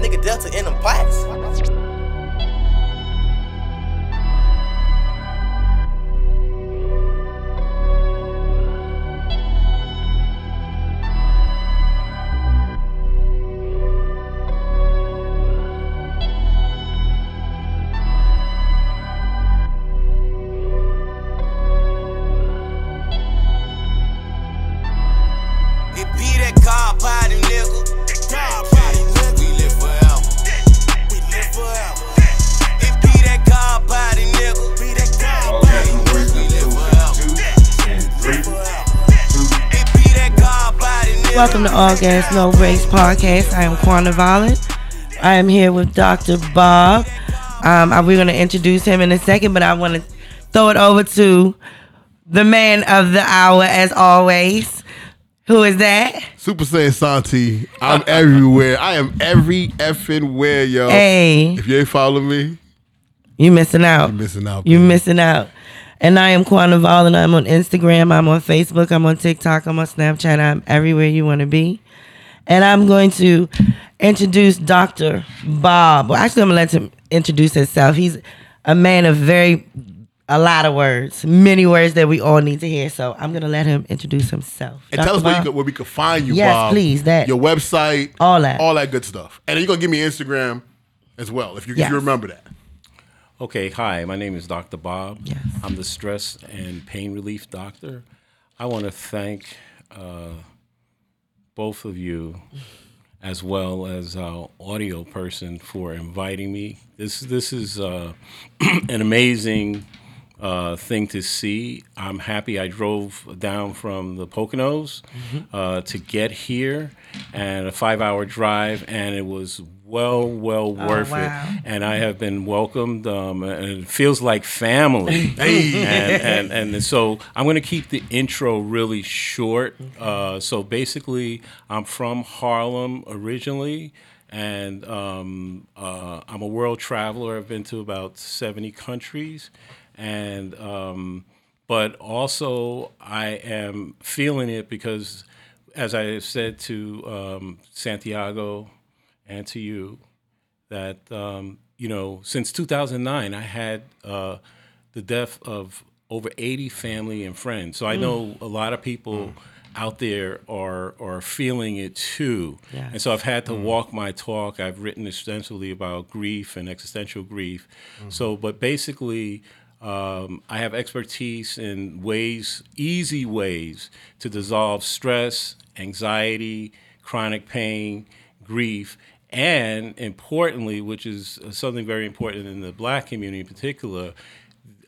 nigga Delta in them pots. Welcome to All Gas No Race podcast. I am Quanta Violet. I am here with Dr. Bob. Um, we're going to introduce him in a second, but I want to throw it over to the man of the hour, as always. Who is that? Super Saiyan Santi. I'm everywhere. I am every effing where, yo. Hey, If you ain't following me, you missing out. you're missing out. You're missing out. And I am Quanta Violet. I'm on Instagram. I'm on Facebook. I'm on TikTok. I'm on Snapchat. I'm everywhere you want to be. And I'm going to introduce Dr. Bob. Well, actually, I'm going to let him introduce himself. He's a man of very, a lot of words, many words that we all need to hear. So I'm going to let him introduce himself. And tell us where, you could, where we can find you, Yes, Bob. please, that. Your website. All that. All that good stuff. And you're going to give me Instagram as well, if you, Yes. if you remember that. Okay, hi, my name is Dr. Bob. Yes. I'm the stress and pain relief doctor. I want to thank uh, both of you, as well as our audio person, for inviting me. This this is uh, an amazing uh, thing to see. I'm happy I drove down from the Poconos uh, to get here, and a five-hour drive, and it was well, well worth wow. it. And I have been welcomed, um, and it feels like family. and, and and so I'm going to keep the intro really short. Uh, so basically, I'm from Harlem originally. And um, uh, I'm a world traveler. I've been to about 70 countries, and um, but also I am feeling it because, as I said to um, Santiago and to you, that um, you know since 2009 I had uh, the death of over 80 family and friends. So I know a lot of people out there are are feeling it too. Yes. And so I've had to walk my talk. I've written extensively about grief and existential grief. So, but basically. Um, I have expertise in ways, easy ways to dissolve stress, anxiety, chronic pain, grief, and importantly, which is something very important in the black community in particular,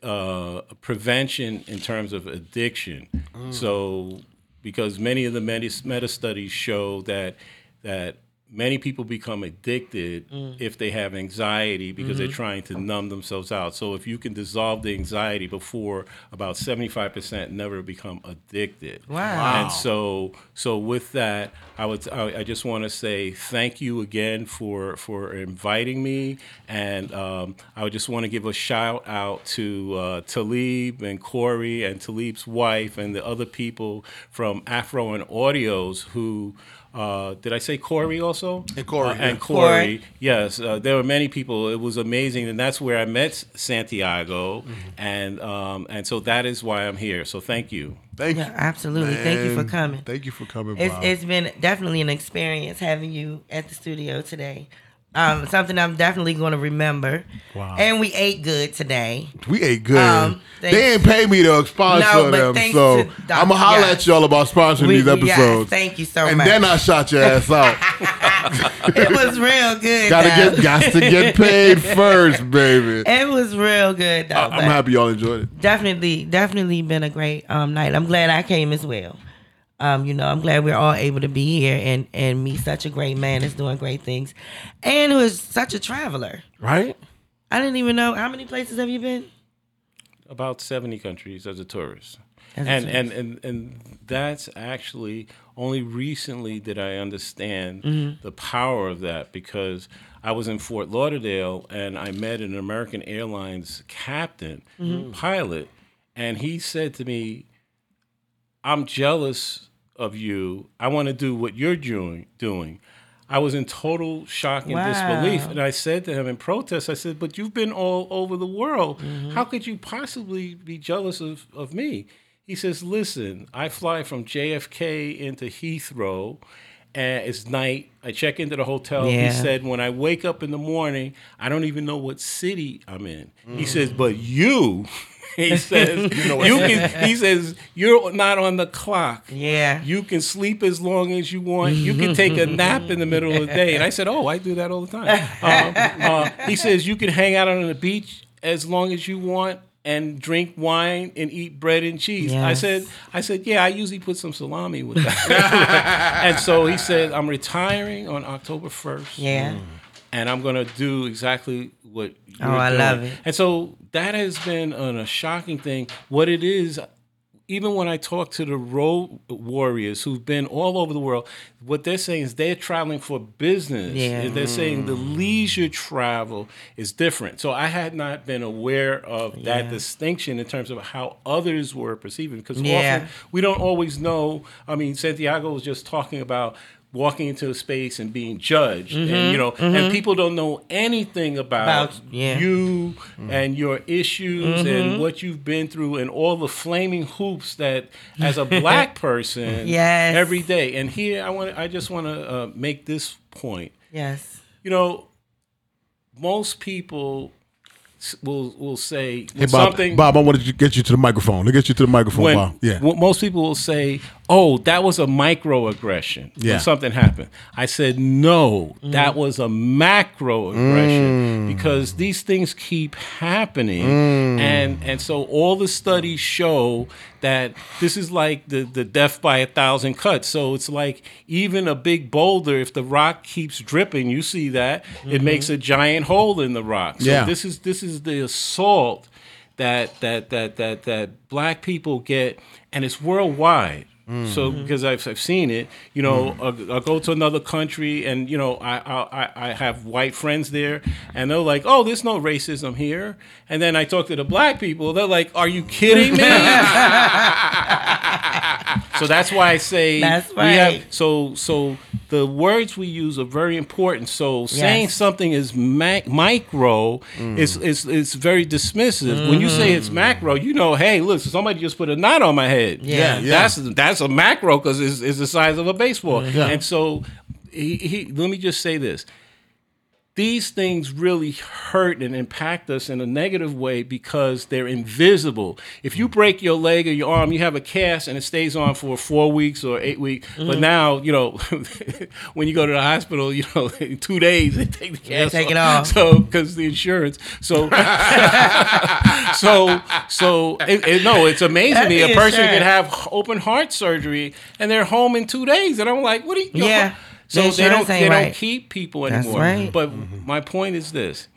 uh, prevention in terms of addiction. So, because many of the meta, meta studies show that that many people become addicted if they have anxiety because they're trying to numb themselves out. So, if you can dissolve the anxiety before about seventy five percent never become addicted. Wow. And so, so with that, I would I, I just want to say thank you again for for inviting me, and um, I would just want to give a shout out to uh, Talib and Corey and Talib's wife and the other people from Afro and Audios who. Uh, did I say Corey also? And Corey, Uh, yeah. and Corey, yes. Uh, there were many people. It was amazing, and that's where I met Santiago, Mm-hmm. and um, and so that is why I'm here. So thank you. Thank Yeah, you. absolutely. Thank you for coming. Thank you for coming, It's, Bob. it's been definitely an experience having you at the studio today. Um, something I'm definitely going to remember. Wow. And we ate good today. we ate good. Um, they ain't pay me to sponsor No, them, so Doc- I'm gonna holler yes. at y'all about sponsoring We- these episodes. yes, thank you so and much. then I shot your ass out. it was real good. Gotta though. get, got to get paid first, baby. It was real good though. I, I'm happy y'all enjoyed it. Definitely, definitely been a great um, night. I'm glad I came as well. Um, you know, I'm glad we're all able to be here and and meet such a great man that's doing great things, and who is such a traveler. Right? I didn't even know how many places have you been. about 70 countries as a tourist. As a and, tourist. and and and that's actually only recently did I understand Mm-hmm. the power of that because I was in Fort Lauderdale and I met an American Airlines captain, Mm-hmm. pilot, and he said to me, "I'm jealous of you. I want to do what you're doing." Doing. I was in total shock and Wow. disbelief. And I said to him in protest, I said, But you've been all over the world. Mm-hmm. How could you possibly be jealous of, of me? He says, Listen, I fly from JFK into Heathrow. And it's night. I check into the hotel. Yeah. He said, when I wake up in the morning, I don't even know what city I'm in. Mm. He says, but you, he says, you, know can. He says, you're not on the clock. Yeah. You can sleep as long as you want. You can take a nap in the middle of the day. And I said, oh, I do that all the time. Um, uh, he says, you can hang out on the beach as long as you want and drink wine and eat bread and cheese. I said, I said, yeah, I usually put some salami with that. and so he said, I'm retiring on October 1st Yeah. And I'm gonna do exactly what. Oh, I doing. love it. And so that has been an, a shocking thing. What it is, even when I talk to the road warriors who've been all over the world, what they're saying is they're traveling for business. Yeah. They're saying the mm. leisure travel is different. So I had not been aware of that Yeah. distinction in terms of how others were perceiving because Yeah. often we don't always know. I mean, Santiago was just talking about walking into a space and being judged, and you know, and people don't know anything about, Mm-hmm. About- yeah. you and your issues and what you've been through and all the flaming hoops that, as a black person, Yes. every day. And here, I want, I just want to uh, make this point. Yes. You know, most people will will say Hey, Bob, something. Bob, I wanted to get you to the microphone. Let get you to the microphone, when Bob. Yeah. w- most people will say, "Oh, that was a microaggression Yeah. something happened." I said, "No, that mm. was a macroaggression mm. because these things keep happening, mm. and and so all the studies show that this is like the the death by a thousand cuts. So it's like even a big boulder, if the rock keeps dripping, you see that it mm-hmm. makes a giant hole in the rock. So Yeah. this is this is the assault that that that that that black people get, and it's worldwide. So mm-hmm. because I've, I've seen it, you know, mm. I, I go to another country and you know I I- I have white friends there, and they're like, oh, there's no racism here, and then I talk to the black people, they're like, are you kidding me? so that's why I say That's we have right. so so the words we use are very important. So saying something is mac- micro mm. is, is is very dismissive. When you say it's mm. macro, you know, hey, look, somebody just put a knot on my head. Yeah. Yeah. that's that's a macro because it's, it's the size of a baseball. Yeah. And so, he, he, let me just say this: these things really hurt and impact us in a negative way because they're invisible. If you break your leg or your arm, you have a cast and it stays on for four weeks or eight weeks. Mm-hmm. But now, you know, when you go to the hospital, you know, in two days they take the cast take it off. So because the insurance. So so so it, it- no, it's amazing to me. A person insurance. could have open heart surgery and they're home in two days, and I'm like, what are you? Yeah. So The they don't they ain't don't keep people That's anymore. right. But my point is this: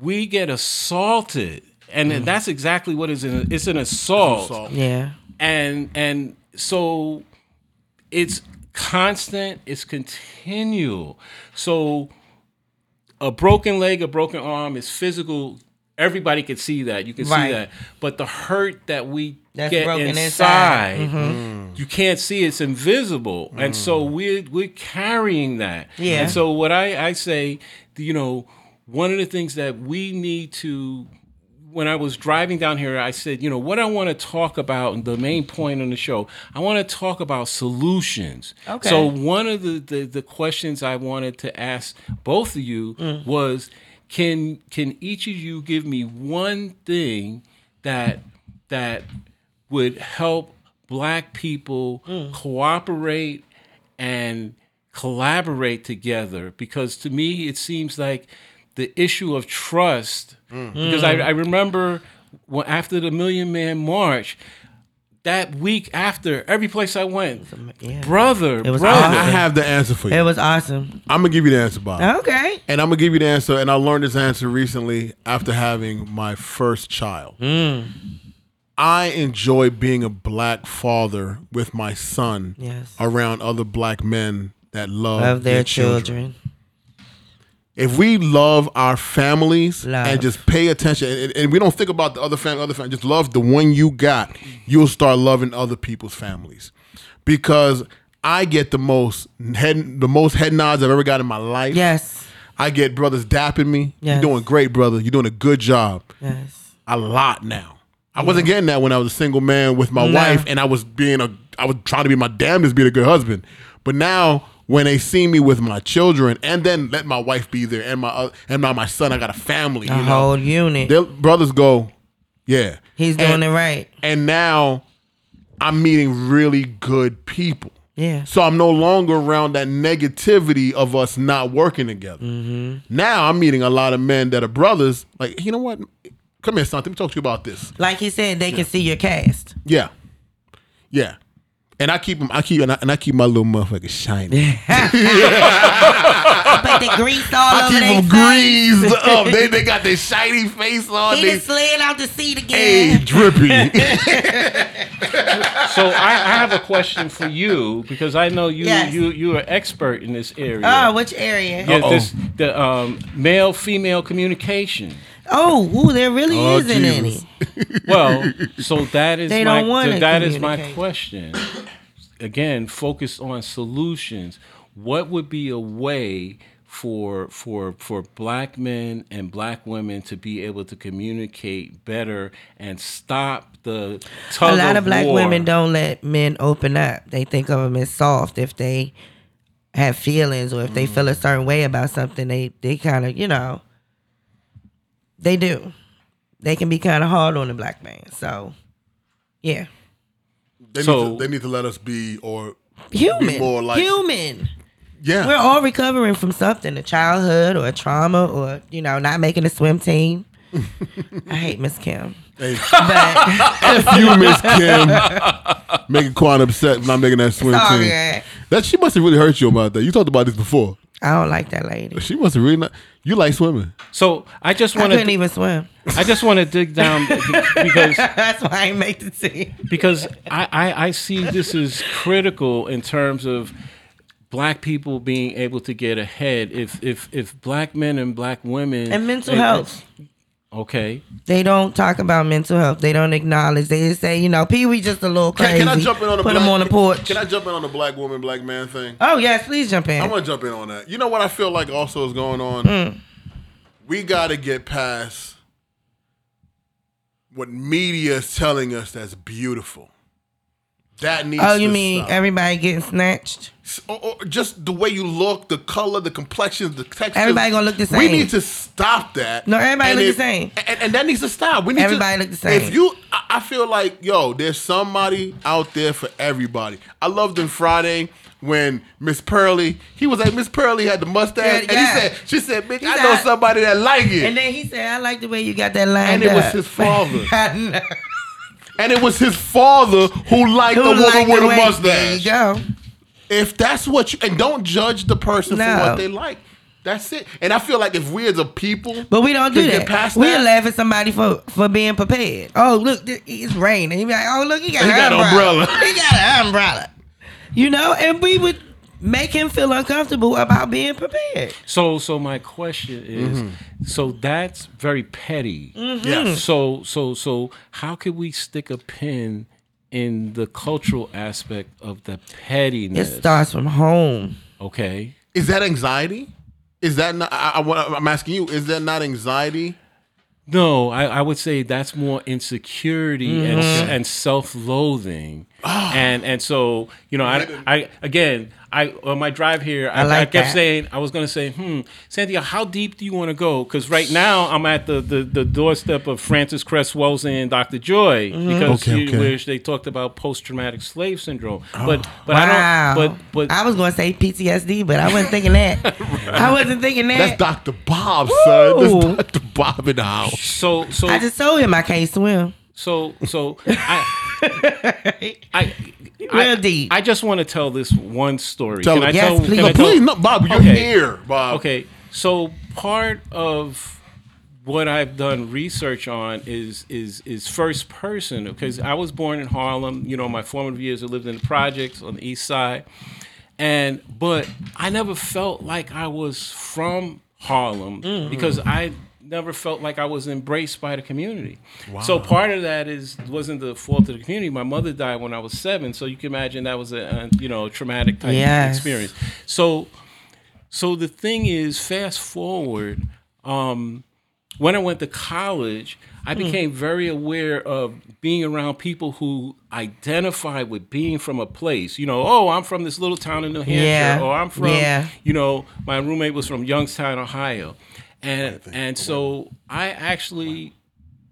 we get assaulted, and Mm. that's exactly what is an it's an assault, Assault. Yeah. and and so it's constant, it's continual. So a broken leg, a broken arm is physical. Everybody can see that. You can Right. see that. But the hurt that we That's get broken inside, inside. Mm-hmm. you can't see. It's invisible, and so we're we're carrying that. Yeah. And so what I I say, you know, one of the things that we need to when I was driving down here, I said, you know, what I want to talk about, and the main point on the show, I want to talk about solutions. Okay. So one of the, the, the questions I wanted to ask both of you Mm. was, can can each of you give me one thing that that would help black people Mm. cooperate and collaborate together? Because to me it seems like the issue of trust because I, I remember after the million man march that week after every place i went Yeah. brother It was brother I have the answer for you. It was awesome. I'm gonna give you the answer, Bob. Okay. And I'm gonna give you the answer, and I learned this answer recently after having my first child. Mm. I enjoy being a black father with my son Yes. around other black men that love, Of their children. If we love our families Love. and just pay attention, and, and we don't think about the other family, other family, just love the one you got, you'll start loving other people's families. Because I get the most head the most head nods I've ever got in my life. Yes. I get brothers dapping me. Yes. You're doing great, brother. You're doing a good job. Yes. A lot now. I wasn't getting that when I was a single man with my wife and I was being a I was trying to be my damnedest being a good husband. But now when they see me with my children and then let my wife be there and my uh, and now my son, I got a family. A you know, whole unit. their brothers go, yeah, He's doing And- it right. and now I'm meeting really good people. Yeah. So I'm no longer around that negativity of us not working together. Mm-hmm. Now I'm meeting a lot of men that are brothers. Like, you know what? Come here, son. Let me talk to you about this. Like he said, they can see your cast. Yeah, yeah. And I keep 'em- I keep, and I, and I keep my little motherfucker shiny. Put the grease all I over keep them face. greased up. They they got their shiny face on. He They done slid out the seat again. hey again. drippy. So I, I have a question for you because I know you Yes. you you're an expert in this area. Oh, which area? Yeah, Uh-oh. this the um, male female communication. Oh, ooh, there really Oh, isn't any. Well, so that is They my don't wanna so that is my question. Again, focus on solutions. What would be a way for for for black men and black women to be able to communicate better and stop the A lot of black war? women don't let men open up. They think of them as soft if they have feelings or if they mm. feel a certain way about something. They they kind of you know they do. They can be kind of hard on the black man. So yeah, They, So- need to, they need to let us be or human, more like- human. yeah. We're all recovering from something, a childhood or a trauma or, you know, not making a swim team. I hate Miss Kim. Hey, But you Miss Kim making Quan upset for not making that swim sorry, team. That she must have really hurt you about that. You talked about this before. I don't like that lady. She must have really not. You like swimming. So I just I want couldn't to even swim. I just want to dig down because That's why I ain't make the team. because I, I, I see this as critical in terms of black people being able to get ahead. If if if black men and black women And mental and- health. Okay. They don't talk about mental health. They don't acknowledge. They just say, you know, Pee Wee just a little Can, crazy. can I jump in on the Put black, him on the porch. Can I jump in on the black woman, black man thing? oh yes, please jump in. I want to jump in on that. You know what I feel like also is going on? Mm. We got to get past what media is telling us that's beautiful. That needs oh, you mean stop. everybody getting snatched? or, or oh, oh, just the way you look, the color, the complexion, the texture. Everybody gonna look the same. We need to stop that. No, everybody And look the same. and, and that needs to stop. We need Everybody to, look the same. If you, I, feel like yo, there's somebody out there for everybody. I loved in Friday when Miss Pearly, he was like Miss Pearly had the mustache, Yeah, and yeah. he said, she said, bitch, He I know I- somebody that like it. And then he said, "I like the way you got that line." And it was his father. And it was his father who liked the woman with a mustache. There you go. If that's what you and don't judge the person No. for what they like. That's it. And I feel like if we as a people, But we don't do that. past We'll that. laugh at somebody for for being prepared. Oh, look, it's raining. He be like, oh, look, he got, He an got an umbrella. umbrella. he got an umbrella. You know, and we would make him feel uncomfortable about being prepared. So so my question is Mm-hmm. so that's very petty. Mm-hmm. Yes. So so so how could we stick a pin in the cultural aspect of the pettiness? It starts from home. okay. is that anxiety? Is that not? I, I, I'm asking you. Is that not anxiety? No, I, I would say that's more insecurity and mm-hmm. and self loathing, ah. and and so you know I I again I on my drive here I, I, like kept that. saying I was going to say hmm Cynthia how deep do you want to go because right now I'm at the, the the doorstep of Frances Cress Welsing and Dr. Joy because Okay, you- okay. which they talked about post traumatic slave syndrome, but but wow. I don't but but I was going to say PTSD, but I wasn't thinking that. I wasn't thinking that. That's Dr. Bob, son. That's Dr. Bob in the house. so so I just told him I can't swim. so so I I. Real deep. I just want to tell this one story. Tell can it. I Yes, tell? please. Can No, I tell- please, no, Bob. You're Okay. here, Bob. Okay, so part of what I've done research on is is is first person because I was born in Harlem. You know, my formative years I lived in the projects on the east side, and but I never felt like I was from Harlem mm-hmm. because I never felt like I was embraced by the community. Wow. So part of that is wasn't the fault of the community. My mother died when I was seven, so you can imagine that was a, a you know traumatic type Yes. experience. So so the thing is, fast forward, um, when I went to college, Hmm. I became very aware of being around people who identify with being from a place. You know, oh, I'm from this little town in New Hampshire, Yeah. or I'm from, Yeah. you know, my roommate was from Youngstown, Ohio, and and so I actually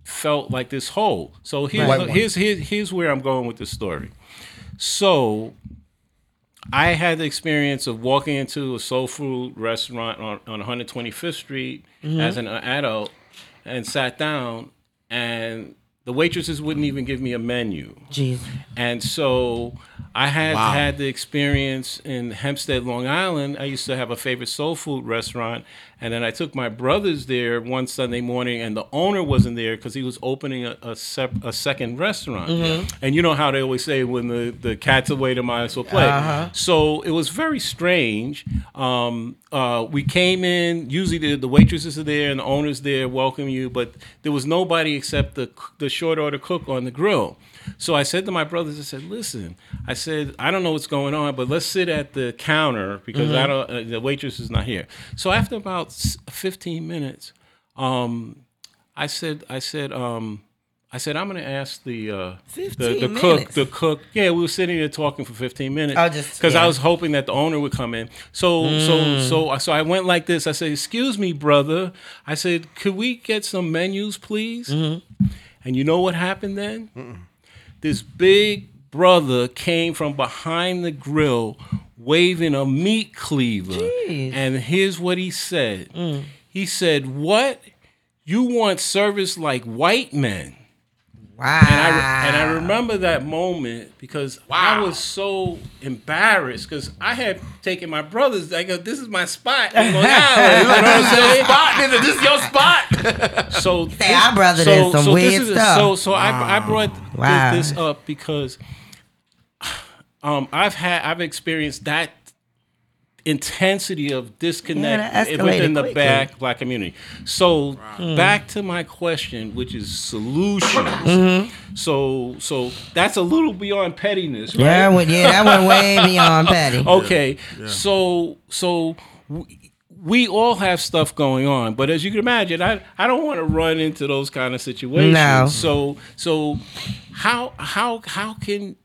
felt like this whole. So here's White here's here's here's where I'm going with this story. So I had the experience of walking into a soul food restaurant on, on 125th Street mm-hmm. as an adult and sat down, and the waitresses wouldn't even give me a menu. Jeez. And so I had Wow. had the experience in Hempstead, Long Island. I used to have a favorite soul food restaurant, and then I took my brothers there one Sunday morning, and the owner wasn't there because he was opening a a, sep- a second restaurant. And you know how they always say when the the cat's away, the mice will play. So it was very strange. Um, uh, we came in. Usually the, the waitresses are there and the owners there welcome you, but there was nobody except the the short order cook on the grill. So I said to my brothers, I said, "Listen, I said I don't know what's going on, but let's sit at the counter because I don't. Uh, the waitress is not here." So after about 15 minutes, um, I said, I said, um, I said, I'm going to ask the uh, the, the cook, the cook. Yeah, we were sitting there talking for 15 minutes. Oh, just- because yeah. I was hoping that the owner would come in. So so so so I went like this. I said, "Excuse me, brother." I said, "Could we get some menus, please?" And you know what happened then? This big brother came from behind the grill waving a meat cleaver. Jeez. And here's what he said. Mm. He said, "What? You want service like white men?" Wow. And I and I remember that moment because I was so embarrassed because I had taken my brothers. I go, "This is my spot." in Long Island," you know what I'm saying? Spot, nigga, this is your spot. So Say, our brother did some weird stuff. So so I I brought Wow. this up because um I've had I've experienced that intensity of disconnect Yeah, within the quickly. black black community. So back to my question, which is solutions. Mm-hmm. So so that's a little beyond pettiness, right? yeah, well, yeah, that went way beyond petty. Okay, so so we, we all have stuff going on, but as you can imagine, I I don't want to run into those kind of situations. No. So so how how how can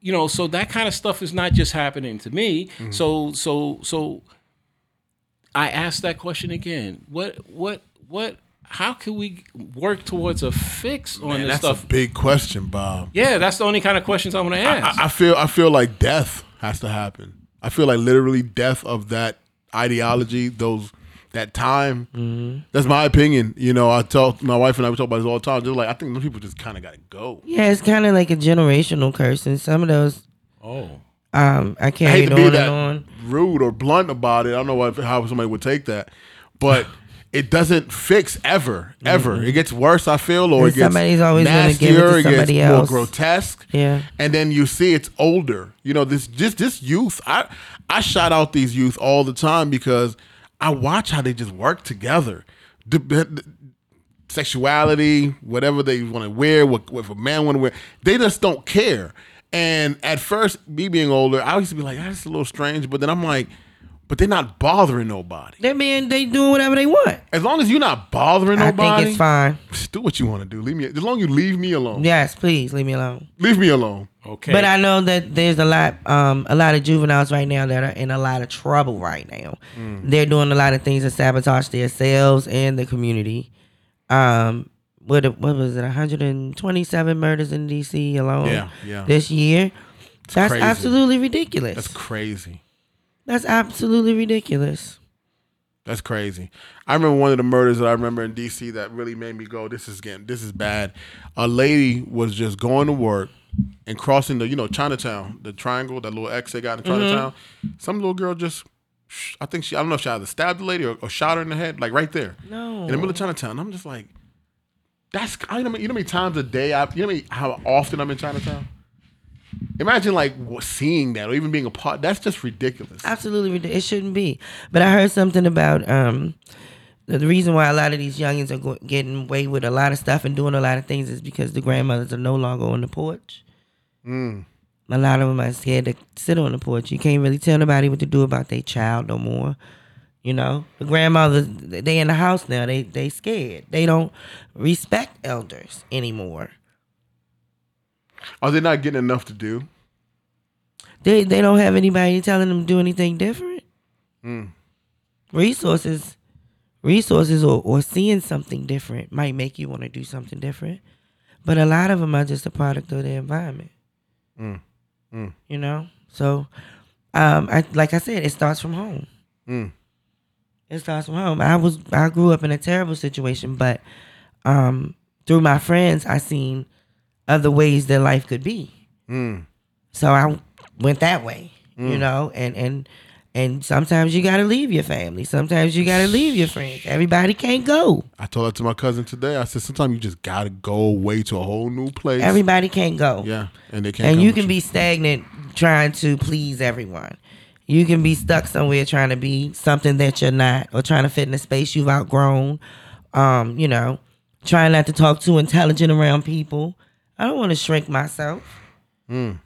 you know? So that kind of stuff is not just happening to me. Mm-hmm. So so so I asked that question again. What what what? How can we work towards a fix on Man, this that's stuff? a big question, Bob. yeah, that's the only kind of questions I'm going to ask. I, I feel I feel like death has to happen. I feel like literally death of that ideology, those that time. Mm-hmm. That's my opinion. You know, I talk my wife and I we talk about this all the time. Just like I think those people just kind of got to go. Yeah, it's kind of like a generational curse, and some of those oh. um I I carried hate to be that on. rude or blunt about it. I don't know what, how somebody would take that, but it doesn't fix ever, ever. It gets worse. I feel, or And it gets somebody's always gonna give it to nastier. It gets else. more grotesque. Yeah. and then you see it's older. You know, this just this youth. I I shout out these youth all the time because I watch how they just work together. The- the- sexuality, whatever they want to wear, what, what a man want to wear, they just don't care. And at first, me being older, I used to be like, ah, that's a little strange. But then I'm like, but they're not bothering nobody. That man, they doing whatever they want. As long as you're not bothering I nobody, think it's fine. do what you want to do. Leave me. As long as you leave me alone. Yes, please leave me alone. Leave me alone. Okay. But I know that there's a lot, um, a lot of juveniles right now that are in a lot of trouble right now. They're doing a lot of things to sabotage themselves and the community. Um, what what was it? 127 murders in D.C. alone. Yeah, yeah. This year, that's crazy. absolutely ridiculous. That's That's, absolutely ridiculous. That's crazy. I remember one of the murders that I remember in DC that really made me go, "This is getting, this is bad." A lady was just going to work and crossing the, you know, Chinatown, the triangle, that little X they got in mm-hmm. Chinatown. Some little girl just, I think she, I don't know if she either stabbed the lady or, or shot her in the head, like right there No. in the middle of Chinatown. I'm just like, that's, I you know, you know how many times a day I, you know how often I'm in Chinatown. Imagine like seeing that or even being a part. That's just ridiculous. Absolutely ridiculous. It shouldn't be. But I heard something about um the, reason why a lot of these youngins are go- getting away with a lot of stuff and doing a lot of things is because the grandmothers are no longer on the porch. Mm. A lot of them are scared to sit on the porch. You can't really tell nobody what to do about their child no more. You know, the grandmothers they in the house now. They they scared. They don't respect elders anymore. Are they not getting enough to do? They they don't have anybody telling them to do anything different. Resources, resources, or or seeing something different might make you want to do something different, but a lot of them are just a product of the environment. You know, so um, I like I said, it starts from home. Mm. It starts from home. I was I grew up in a terrible situation, but um, through my friends, I seen other ways that life could be. Mm. So I went that way, you know, and and and sometimes you gotta leave your family. Sometimes you gotta leave your friends. Everybody can't go. I told that to my cousin today. I said sometimes you just gotta go away to a whole new place. Everybody can't go. yeah, and they can't. and you can be stagnant trying to please everyone. You can be stuck somewhere trying to be something that you're not, or trying to fit in a space you've outgrown. Um, you know, trying not to talk too intelligent around people. I don't want to shrink myself. Mm.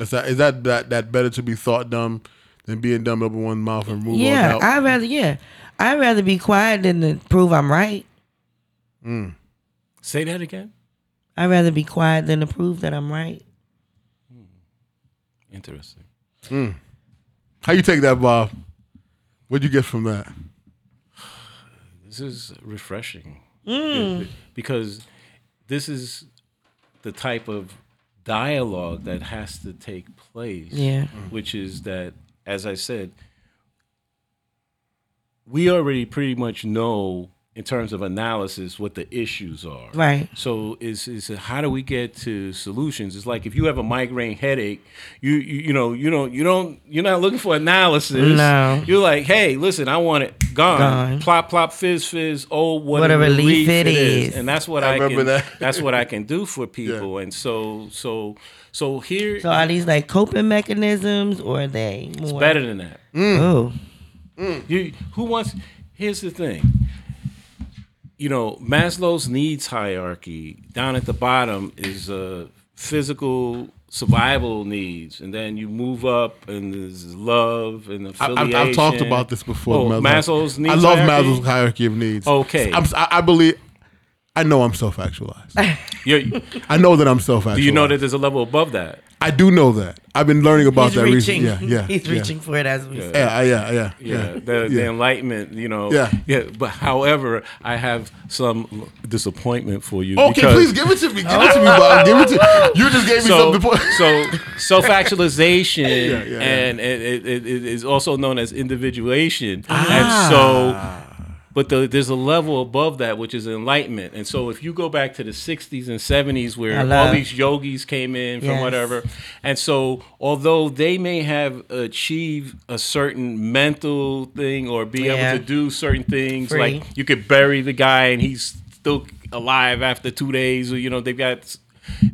Is that is that, that that better to be thought dumb than being dumb up in one mouth and move yeah, on out? I'd rather yeah, I'd rather be quiet than to prove I'm right. Mm. Say that again. I'd rather be quiet than to prove that I'm right. Hmm. Interesting. Mm. How you take that, Bob? What'd you get from that? This is refreshing Mm. because this is the type of dialogue that has to take place. Yeah. Which is that, as I said, we already pretty much know in terms of analysis what the issues are. Right. So is is how do we get to solutions? It's like if you have a migraine headache, you you, you know you don't you don't you're not looking for analysis. No. You're like, hey, listen, I want it gone. Gone. Plop plop fizz fizz. Oh, whatever, Whatever relief leaf it it is. is. and that's what I I, remember can. that. That's what I can do for people. And so so so here So are these like coping mechanisms or are they more it's better than that. Mm. Oh. Mm. You who wants? Here's the thing. You know, Maslow's needs hierarchy down at the bottom is uh, physical survival needs, and then you move up, and there's love and I, affiliation. I've, I've talked about this before. Oh, Maslow's needs I love hierarchy? Maslow's hierarchy of needs. Okay. I'm, I, I believe. I know I'm self-actualized. I know that I'm self-actualized. do you know that there's a level above that? I do know that. I've been learning about He's that reaching. recently. Yeah, yeah. He's yeah. reaching for it as we speak. Yeah, yeah, yeah, Yeah, yeah. the, the enlightenment, you know. Yeah. yeah. But however, I have some disappointment for you. Okay, please give it to me. Give it to me, Bob. Give it to you. Just gave me so, something. To so self-actualization Yeah, yeah, and it, it, it, it is also known as individuation Ah. and so but the, there's a level above that which is enlightenment and so if you go back to the 60s and 70s I where all these yogis came in from Yes. whatever and so although they may have achieved a certain mental thing or be Yeah. able to do certain things Free. like you could bury the guy and he's still alive after two days or you know they've got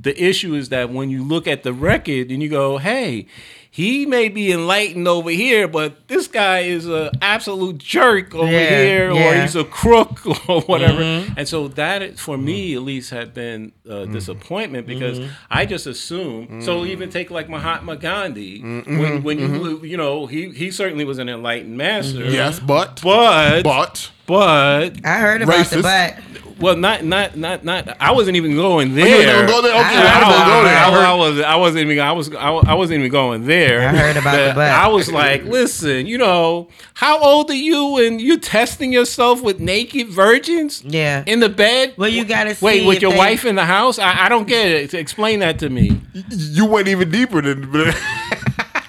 the issue is that when you look at the record and you go hey he may be enlightened over here but this guy is an absolute jerk over Yeah, here or he's a crook or whatever. Mm-hmm. and so that for me at least had been a disappointment because Mm-hmm. i just assumed so even take like mahatma gandhi Mm-hmm. when, when you you know he, he certainly was an enlightened master. Yes, but but but but I heard about the Racist. butt. well, not not not not. I wasn't even going oh, you there. don't go there. Okay, I- I, don't go there. I, I heard- I was I wasn't even I was I, I wasn't even going there. I heard about the butt. I was like, listen, you know, how old are you and you testing yourself with naked virgins? Yeah. In the bed? Well, you gotta see wait with your they- wife in the house. I, I don't get it. Explain that to me. you went even deeper than.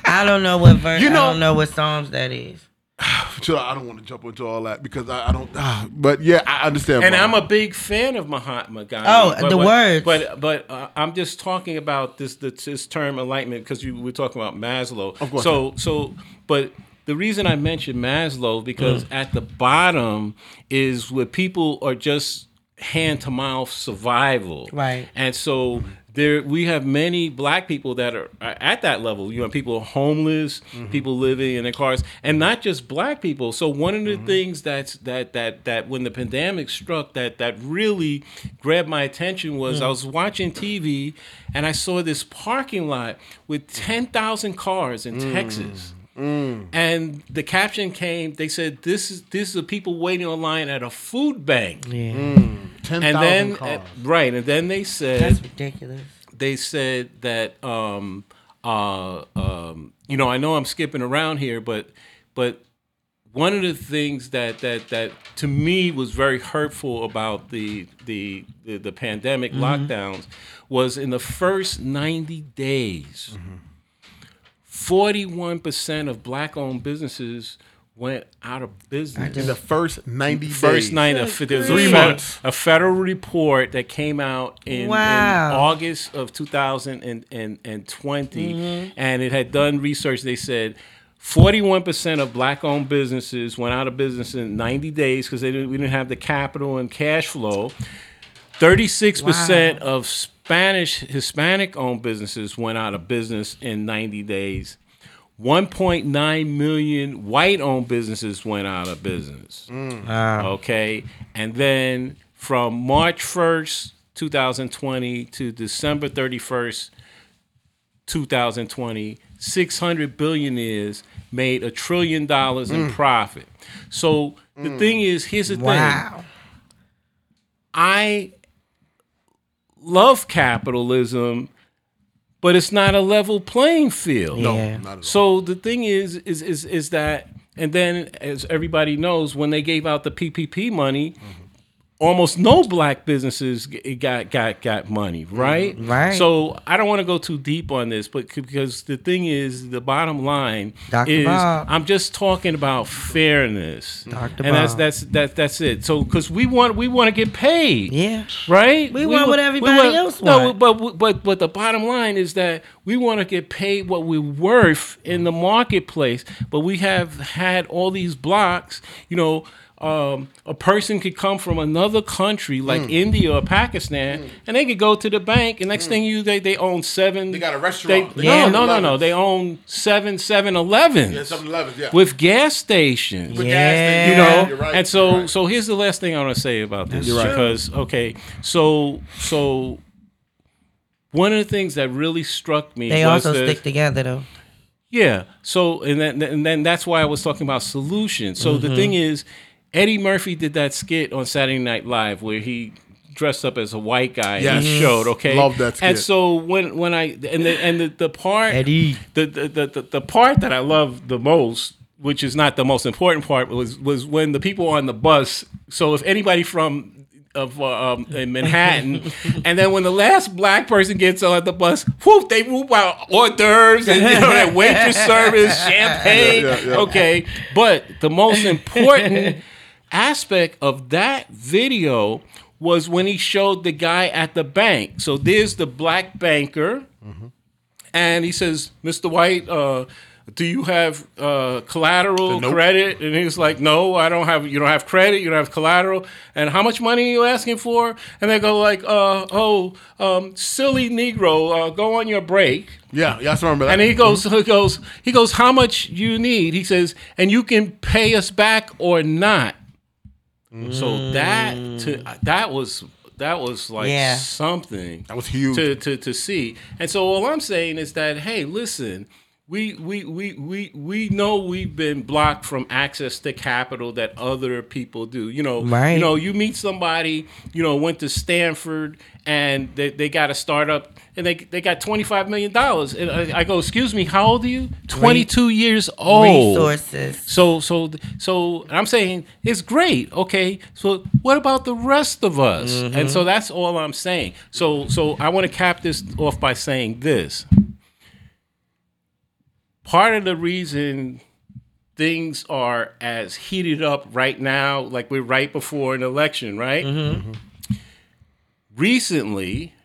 I don't know what verse. You know- I don't know what psalms that is. Chill I don't want to jump into all that because I, I don't. Ah, but yeah, I understand. And Bob. I'm a big fan of Mahatma Gandhi. Oh, but, the but, words. But but uh, I'm just talking about this this, this term enlightenment because you were talking about Maslow. Of course. So so but the reason I mentioned Maslow because Mm. at the bottom is where people are just hand to mouth survival. Right. And so there we have many black people that are are at that level. You know, people homeless, mm-hmm. people living in their cars, and not just black people. So one of the mm-hmm. things that's that that that when the pandemic struck, that that really grabbed my attention was mm. I was watching TV and I saw this parking lot with mm. ten thousand cars in mm. Texas. And the caption came. They said, "This is this is the people waiting online at a food bank." Yeah. Ten And then, cars. uh, right, and then they said, That's ridiculous. they said that um uh um you know I know I'm skipping around here but but one of the things that that that to me was very hurtful about the the the, the pandemic lockdowns was in the first 90 days 41% mm-hmm. of black owned businesses went out of business in the first ninety first days. night of there was Three fed- months. a federal report that came out in, in August of 2020, and it had done research. They said 41% of black-owned businesses went out of business in 90 days because they didn't, we didn't have the capital and cash flow. 36% of Spanish Hispanic-owned businesses went out of business in 90 days. 1.9 million white-owned businesses went out of business. Mm. Wow. Okay. And then from March 1st, 2020 to December 31st, 2020, 600 billionaires made a trillion dollars in mm. profit. So the mm. thing is, here's the thing. Wow. I love capitalism, but it's not a level playing field. Yeah. Not at all. So the thing is, is is is that, and then as everybody knows, when they gave out the PPP money, mm-hmm. Almost no black businesses got got got money, right? Mm-hmm. Right. So I don't want to go too deep on this, but because the thing is, the bottom line Dr. is, Bob. I'm just talking about fairness, Dr. and that's that's that that's it. So because we want we want to get paid, Yeah. right? We want what everybody else No, want. but but but the bottom line is that we want to get paid what we're worth in the marketplace. But we have had all these blocks. You know, um, a person could come from another country like Mm. India or Pakistan, and they could go to the bank, and next thing you they they own seven. They got a restaurant. They, They no, no, no, no. They own seven Seven Elevens Yeah, 7-Elevens, yeah. with gas stations With Yeah. gas stations. you know You're right, and so you're right. so here's the last thing i want to say about this You're right. because okay so so one of the things that really struck me They was also the- stick together though. yeah so and then and then that's why i was talking about solutions so Mm-hmm. the thing is eddie murphy did that skit on saturday night live where he dressed up as a white guy and Yes. he showed okay Love that skit. and so when when i and the and the, the part Eddie. the, the, the, the, the part that I love the most, which is not the most important part, was was when the people on the bus. So if anybody from of uh, um, in Manhattan, and then when the last black person gets on the bus, whoop, they whoop out hors d'oeuvres and you know that waitress service, champagne. Yeah, yeah, yeah. Okay, but the most important aspect of that video was when he showed the guy at the bank. So there's the black banker and he says, "Mr. White, uh, do you have uh, collateral Nope. credit?" And he's like, "No, I don't have. You don't have credit. You don't have collateral. And how much money are you asking for?" And they go like, uh, "Oh, um, silly Negro, uh, go on your break." Yeah, yeah, I remember that. And he goes, he goes, he goes, "How much you need?" He says, "And you can pay us back or not." So that to, mm. uh, that was that was like Yeah. something That was huge. to, to to see. And so all I'm saying is that hey, listen, we we we we we know we've been blocked from access to capital that other people do. You know, Right. you know, you meet somebody, you know, went to Stanford and they, they got a startup and they they got twenty five million dollars. And I, I go, excuse me, how old are you? Twenty two years old. Resources. So so so I'm saying it's great. Okay. So what about the rest of us? And mm-hmm. so that's all I'm saying. So so I want to cap this off by saying this. Part of the reason things are as heated up right now, like we're right before an election, right? Recently,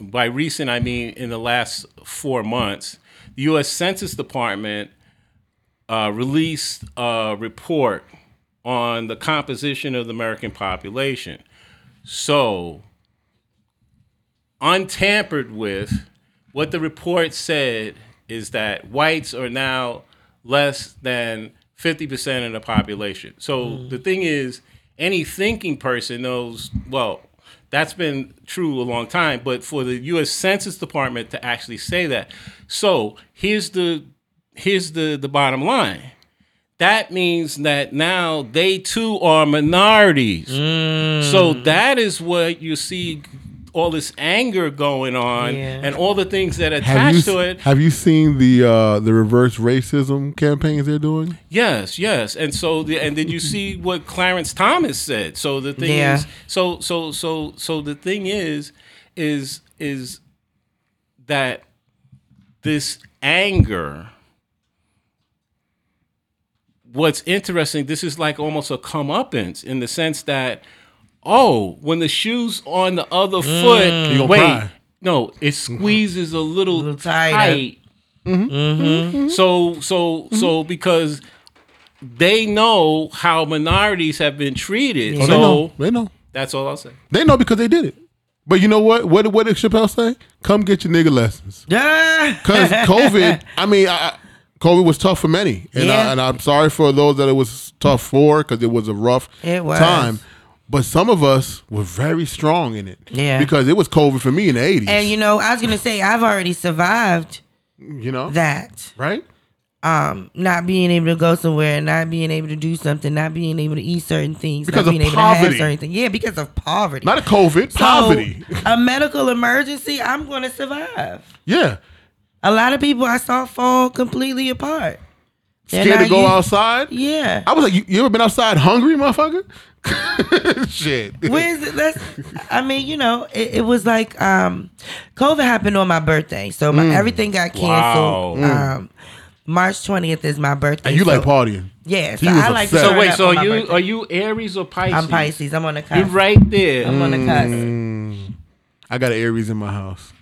by recent I mean in the last four months, the U.S. Census Department uh, released a report on the composition of the American population. So, untampered with, what the report said is that whites are now less than 50% of the population. So mm. the thing is, any thinking person knows, well, that's been true a long time, but for the US Census Department to actually say that. So here's the here's the, the bottom line. That means that now they too are minorities. Mm. So that is what you see all this anger going on Yeah. and all the things that Have attach you to it. have you seen the uh, the reverse racism campaigns they're doing? Yes, yes. And so the and did you see what Clarence Thomas said? So the thing Yeah. is so so so so the thing is is is that this anger what's interesting this is like almost a comeuppance in the sense that oh when the shoe's on the other You foot gonna wait cry. no it mm-hmm. squeezes a little, little tighter. tight mm-hmm. Mm-hmm. so so so because they know how minorities have been treated. Oh, they So know. They know. that's all I'll say. They know because they did it. But you know what? What did- what did Chappelle say? Come get your nigga lessons. Yeah. Because COVID, I mean, I, I- COVID was tough for many, and, Yeah. I, and I'm sorry for those that it was tough for because it was a rough It was. time. But some of us were very strong in it. Yeah. Because it was COVID for me in the 80s. And you know, I was gonna say I've already survived you know? that. right? Um, not being able to go somewhere, not being able to do something, not being able to eat certain things, Because not of being able to have poverty. certain things. Yeah, because of poverty. Not a COVID, So, poverty. a medical emergency, I'm gonna survive. yeah. A lot of people I saw fall completely apart. They're Scared to go used- outside? Yeah. I was like, you, you ever been outside hungry, motherfucker? Shit. Where's it? That's, I mean, you know, it, it was like um, COVID happened on my birthday, so Mm. my, everything got canceled. Wow. Um, March twentieth is my birthday. and you like partying. Yeah, so I like. So wait, so are you birthday. are you Aries or Pisces? I'm Pisces. I'm on the You're right there. I'm on the cusp. Mm. I got an Aries in my house.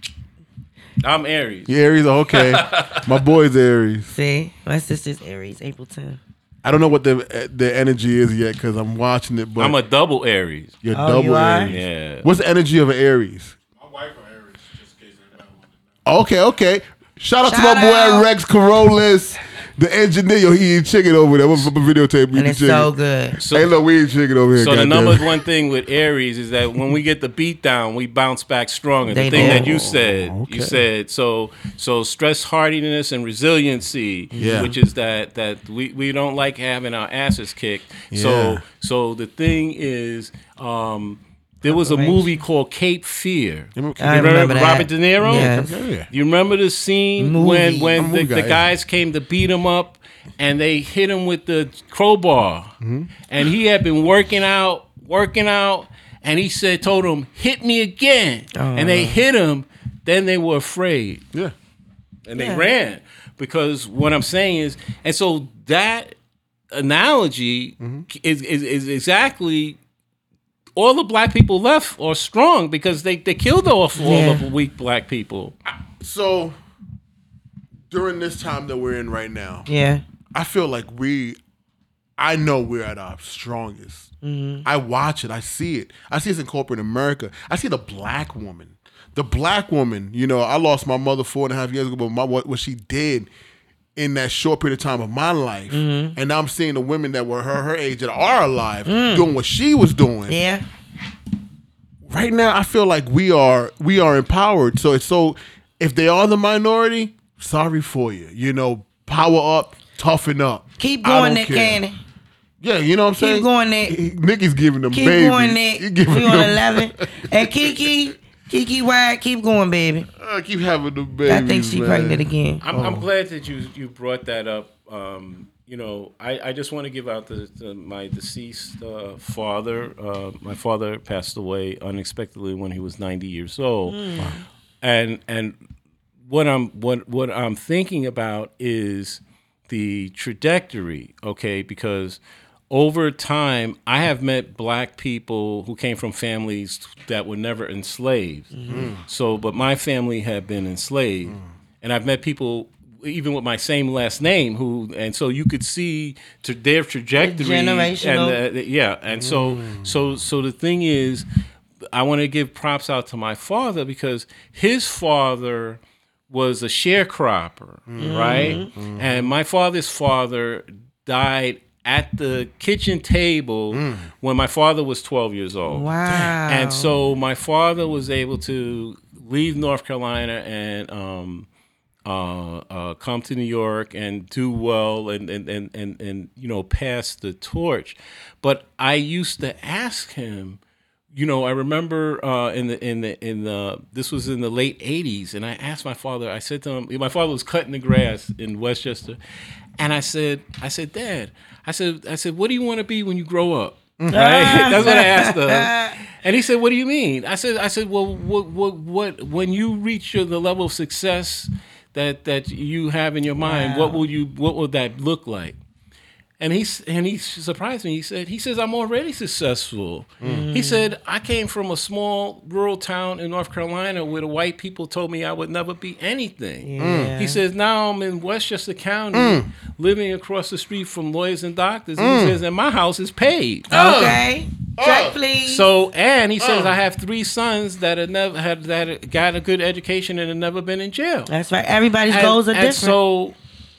I'm Aries. You Aries? Okay. my boy's Aries. See, my sister's Aries, April 10th. I don't know what the the energy is yet because I'm watching it, but I'm a double Aries. you're Oh, double you? Aries. Yeah. What's the energy of an Aries? My wife are Aries, just in case anybody wanted to know. Okay, okay. Shout out to Shout my boy. Rex Corollas, the engineer. Yo, he eating chicken over there. What's the videotape? And it's so good. So, hey, look, we eat chicken over here. so the number one thing with Aries is that when we get the beat down, we bounce back stronger. They the thing do. that you said, okay. you said so so stress hardiness and resiliency, Yeah. which is that that we, we don't like having our asses kicked. So so the thing is um there was a movie called Cape Fear. You remember- I You remember that. Robert De Niro? Yes. Yeah. You remember the scene Movie. when when the, movie the guy. guys came to beat him up and they hit him with the crowbar, Mm-hmm. and he had been working out, working out, and he said, told him, "Hit me again," and they hit him. Then they were afraid Yeah. and they Yeah. ran because what I'm saying is, and so that analogy Mm-hmm. is, is is exactly all the black people left are strong because they they killed off all Yeah. the weak black people. So during this time that we're in right now, Yeah. I feel like we, I know we're at our strongest. Mm-hmm. I watch it. I see it. I see this in corporate America. I see the black woman. The black woman, you know, I lost my mother four and a half years ago, but my, what, what she did in that short period of time of my life. Mm-hmm. And now I'm seeing the women that were her, her age that are alive doing what she was doing Mm. Yeah. right now I feel like we are we are empowered. So it's so if they are the minority, sorry for you. You know, power up, toughen up. Keep going, Nick. Cannon. Yeah, you know what I'm saying. Keep going, Nick. Nicky's giving them Keep babies. going, Nick. We giving on them, 11. And Kiki, Kiki White, keep going, baby. Uh, keep having the babies. I think she man. pregnant again. I'm, Oh. I'm glad that you you brought that up. Um, you know, I, I just want to give out the, the my deceased uh, father. Uh, my father passed away unexpectedly when he was 90 years old, and and what I'm what what I'm thinking about is the trajectory. Okay, because over time, I have met black people who came from families that were never enslaved. Mm-hmm. So, but my family had been enslaved, mm. and I've met people even with my same last name who, and so you could see to their trajectory, uh, generational. and the, the- yeah, and mm. so so so the thing is. I want to give props out to my father because his father was a sharecropper, mm-hmm. right? Mm-hmm. And my father's father died at the kitchen table when my father was 12 years old. Wow. And so my father was able to leave North Carolina and um, uh, uh, come to New York and do well and, and, and, and, and, you know, pass the torch. But I used to ask him, you know, I remember uh, in the in the in the this was in the late '80s, and I asked my father. I said to him, my father was cutting the grass in Westchester, and I said, I said, Dad, I said, I said, what do you want to be when you grow up? Mm. Right? That's what I asked him, and he said, "What do you mean?" I said, "I said, well, what, what, what? When you reach your, the level of success that that you have in your mind, what will you, what will that look like?" And he and he surprised me. He said, "He says I'm already successful." Mm. He said, "I came from a small rural town in North Carolina where the white people told me I would never be anything." Yeah. He says, "Now I'm in Westchester County, mm. living across the street from lawyers and doctors." And he mm. says, "And my house is paid." Oh. Okay. Oh. Check, please. So and he oh. says I have three sons that have never had that got a good education and have never been in jail. That's right. Everybody's And, goals are and different. so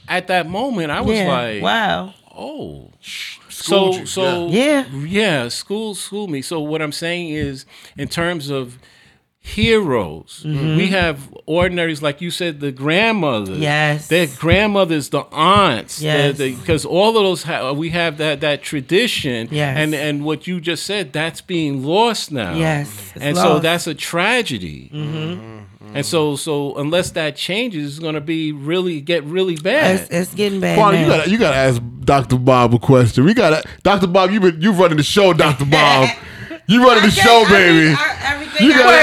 at that moment I was yeah. like, wow. Oh. Schooled So you, so yeah. yeah, school school me. So what I'm saying is in terms of heroes. Mm-hmm. We have ordinaries, like you said, the grandmothers. Yes. their grandmothers, the aunts. Yes. because all of those ha- we have that that tradition. Yes. and and what you just said, that's being lost now. Yes, it's and so that's a tragedy. Mm-hmm. And so so unless that changes, it's going to be really get really bad. It's, it's getting bad. Quan, you gotta you gotta ask Dr. Bob a question. We gotta Dr. Bob, You've been you've running the show, Dr. Bob. You running the show, can't- I mean, baby. I- You I gotta-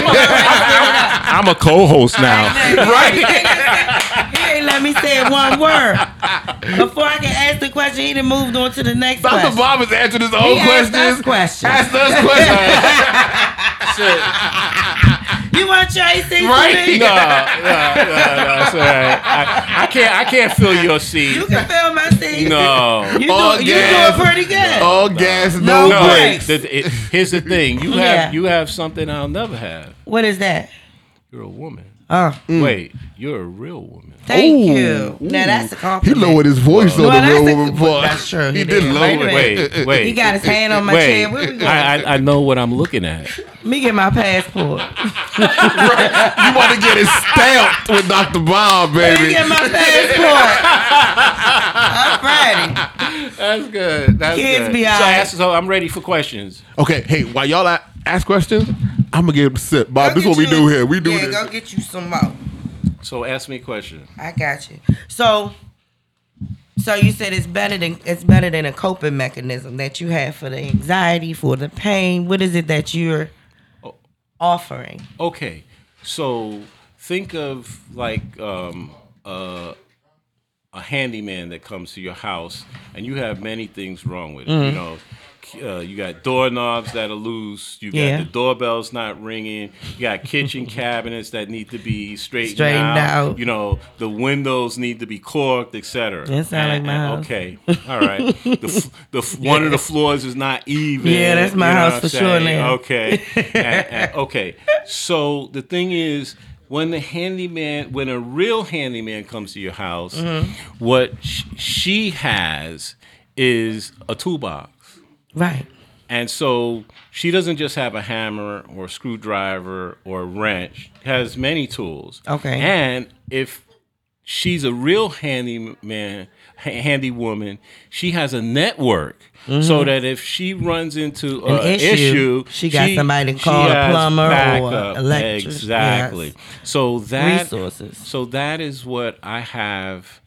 ask, I'm a co-host now. right? he ain't let me say one word. Before I can ask the question, he done moved on to the next Dr. question. Bob is answering his He own asked questions. us questions. Asked us questions. You want Tracy? Right. No, no, no, no, it's all right. I, I can't, I can't fill your seat. You can feel my seat. No. You, All do, you gas. doing pretty good. All gas, No no, No, brakes. the- it- here's the thing. You have, Yeah. you have something I'll never have. What is that? You're a woman. Oh, Wait, you're a real woman. thank Ooh, you. Now that's a compliment. He lowered his voice Well, on the real woman part. that's true. He, He did did. lower it. Wait, wait. He got his hand on my wait. chair. Where we going? I, I, I know what I'm looking at. me get my passport. You want to get it stamped with Dr. Bob, Let me baby. get my passport. I'm ready. That's good. That's Kids good. be so, all I right. ask, so I'm ready for questions. Okay, hey, while y'all a- ask questions, I'm gonna get him a sip. Bob, Go this is what we do you- here. We do yeah, this. go get you some more. So ask me a question. I got you. So, so you said it's better than it's better than a coping mechanism that you have for the anxiety, for the pain. What is it that you're offering? Okay, so think of like um, uh, a handyman that comes to your house, and you have many things wrong with it. Mm-hmm. You know, uh, you got doorknobs that are loose. You got Yeah. the doorbell's not ringing. You got kitchen cabinets that need to be straightened, Straightened out. out. You know, the windows need to be corked, etc. That sound like my house. Okay, all right. The, f- the f- one of the floors is not even. Yeah, that's my you know house for sure now. Okay, And- and- okay. So the thing is, when the handyman, when a real handyman comes to your house, Mm-hmm. what sh- she has is a toolbox. Right. And so she doesn't just have a hammer or a screwdriver or a wrench. Has many tools. Okay. And if she's a real handyman, ha- handy woman, she has a network. So that if she runs into Mm-hmm. An a issue, issue, she got somebody to call a plumber or backup. electric- Exactly. yes. So that Resources. So that is what I have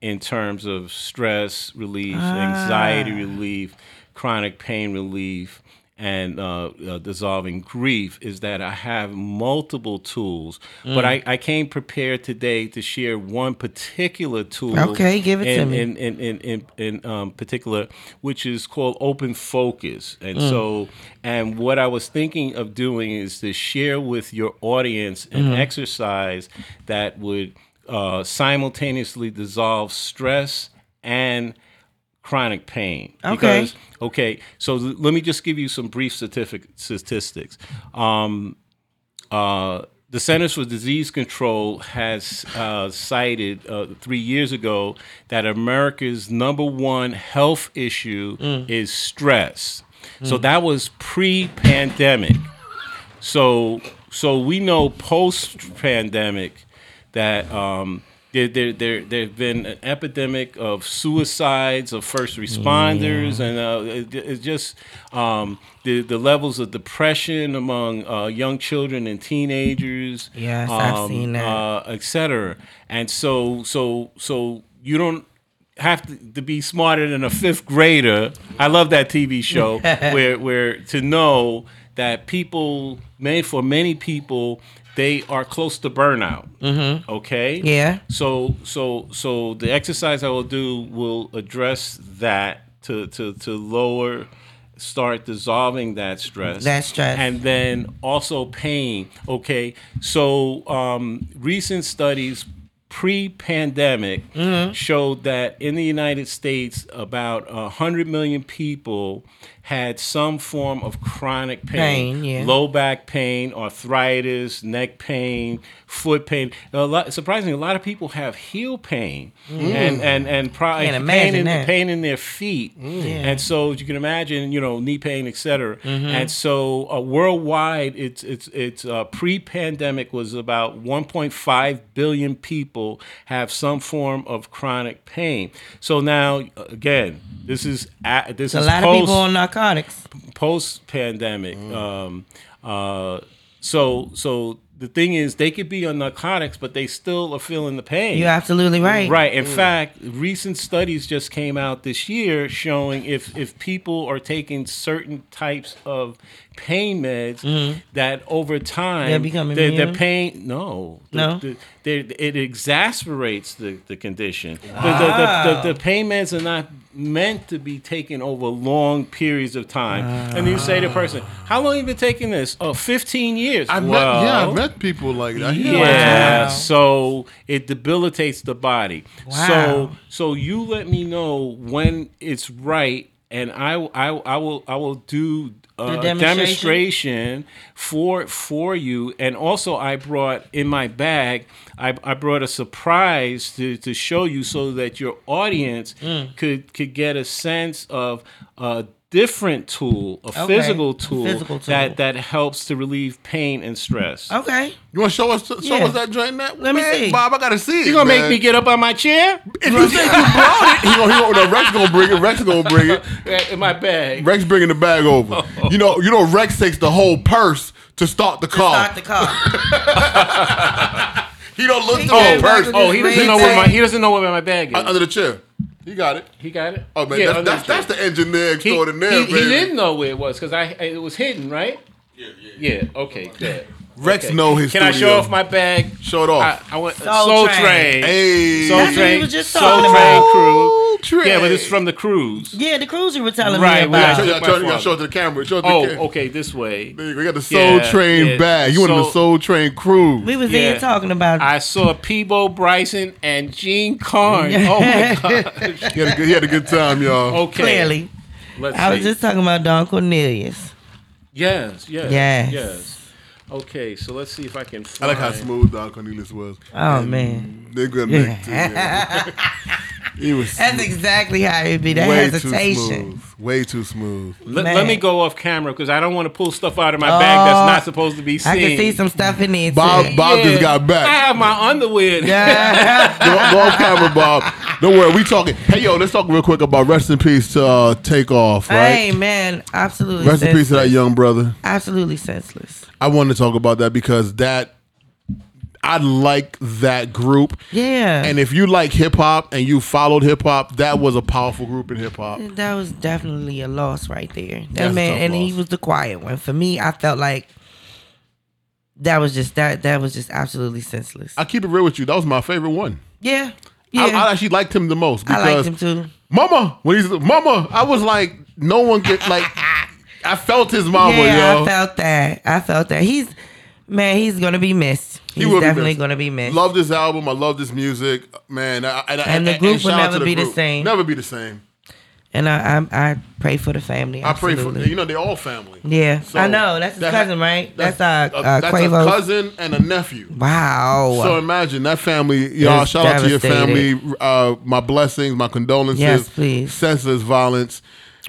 in terms of stress relief, Ah. anxiety relief, chronic pain relief, and uh, uh, dissolving grief is that I have multiple tools, but Mm. I, I came prepared today to share one particular tool. Okay, give it to me. In in in in, in um, particular, which is called Open Focus, and Mm. so and what I was thinking of doing is to share with your audience an Mm-hmm. exercise that would uh, simultaneously dissolve stress and chronic pain. Okay. Because, okay, so th- let me just give you some brief statistics. Um, uh, the Centers for Disease Control has uh, cited uh, three years ago that America's number one health issue is stress. So that was pre-pandemic. So so we know post-pandemic that um, there, there, there, there have been an epidemic of suicides of first responders, and uh, it, it's just um, the, the levels of depression among uh, young children and teenagers. Yes, I've seen that. Uh, et cetera. And so, so, so you don't have to, to be smarter than a fifth grader. I love that TV show where where to know that people, many for many people, they are close to burnout. Mm-hmm. Okay. Yeah. So so so the exercise I will do will address that to to to lower start dissolving that stress That stress. and then also pain okay so um, recent studies pre-pandemic Mm-hmm. showed that in the united states about 100 million people had some form of chronic pain, Pain, yeah. low back pain arthritis neck pain foot pain a lot, surprisingly a lot of people have heel pain and and and pro- Mm. Pain in, that. pain in their feet and so you can imagine you know knee pain etc Mm-hmm. and so uh, worldwide it's it's it's uh, pre-pandemic was about 1.5 billion people have some form of chronic pain so now again this is a this A is lot post, of people on narcotics. Post pandemic. Um, uh, so so the thing is, they could be on narcotics, but they still are feeling the pain. You're absolutely right. Right. In fact, recent studies just came out this year showing if if people are taking certain types of pain meds, that over time Mm-hmm. They become the, the pain no the- No? the- the- it exasperates the, the condition. The, the, the, the, the pain meds are not meant to be taken over long periods of time. And you say to the person, "How long have you been taking this?" Oh, 15 years. I've met, yeah, I've met people like that. yeah. Wow. So it debilitates the body. Wow. So so you let me know when it's right, and I I, I will I will do. A demonstration? demonstration for for you, and also I brought in my bag. I, I brought a surprise to, to show you, so that your audience Mm. could could get a sense of a different tool, a Okay. physical tool, Physical tool. that that helps to relieve pain and stress. Okay. You want to show us show Yeah. us that joint? That Let me see. Bob. I gotta see it. You gonna make me get up on my chair? If you think you brought it, he gonna, he gonna, no, Rex gonna bring it. Rex gonna bring it. In my bag. Rex bringing the bag over. Oh. You know, you know, Rex takes the whole purse to start the car. Start the car. he don't look He through the back purse Oh, he doesn't know where my he doesn't know where my bag is. Under the chair. He got it. he got it. Oh man, Yeah, that's, that's the that's the engineer he, extraordinaire, he, he baby. didn't know where it was because I it was hidden, right? Yeah, yeah. Yeah. Okay. Good. Rex Okay. know his Can I show off my bag? Show it off. I, I went Soul Soul, Train. Train. hey, Soul That's what he Train. was just Soul talking Train about. crew. Train. Yeah, but it's from the cruise. yeah, the cruise you were telling Right, me we about. Show, got- you, my gotta- you gotta father. show it to the camera. Show it to Oh, the camera. okay, this way. We got the Soul Yeah, Train yeah. bag. You went on the Soul Train cruise. we was Yeah. there talking about. I saw Peabo Bryson and Jean Carn. Oh my god. He had a good, he had a good time, y'all. Okay. Clearly, Let's I was just talking about Don Cornelius. Yes, yes, Yes. yes. Okay, so let's see if I can I like how smooth Don Cornelius was. Oh man, They're good mix too. Yeah. he was that's exactly how it'd be. That way too smooth. Way too smooth. Let, let me go off camera because I don't want to pull stuff out of my bag that's Oh, not supposed to be seen. I can see some stuff in there. Bob, too. Bob Yeah. just got back. I have my underwear. Yeah. go, go off camera, Bob. Don't worry, we talking. Hey, yo, let's talk real quick about rest in peace to uh, Takeoff, right? Hey man, absolutely. Rest in peace to that young brother. Absolutely senseless. I wanted to talk about that because that I like that group. Yeah. And if you like hip hop and you followed hip hop, that was a powerful group in hip hop. that was definitely a loss right there. That That's man, and he was the quiet one. For me, I felt like that was just that. That was just absolutely senseless. I keep it real with you. That was my favorite one. yeah. Yeah. I, I actually liked him the most I liked him too. Mama, when he's Mama, I was like, no one could like. I felt his mama, yeah, yo. I felt that. I felt that. He's man. He's gonna be missed. He He's will be definitely missed. gonna be missed. Love this album. I love this music, man. I, I, And the group will never to be the same. Never be the same. and I I, I pray for the family. I pray for absolutely. you know they're all family. Yeah, So I know. That's his that- cousin, right? That's, uh, a- uh, that's Quavo's. a cousin and a nephew. Wow. So imagine that family, y'all. It's Shout out to your family. Uh, my blessings, my condolences. Yes, please. Senseless violence.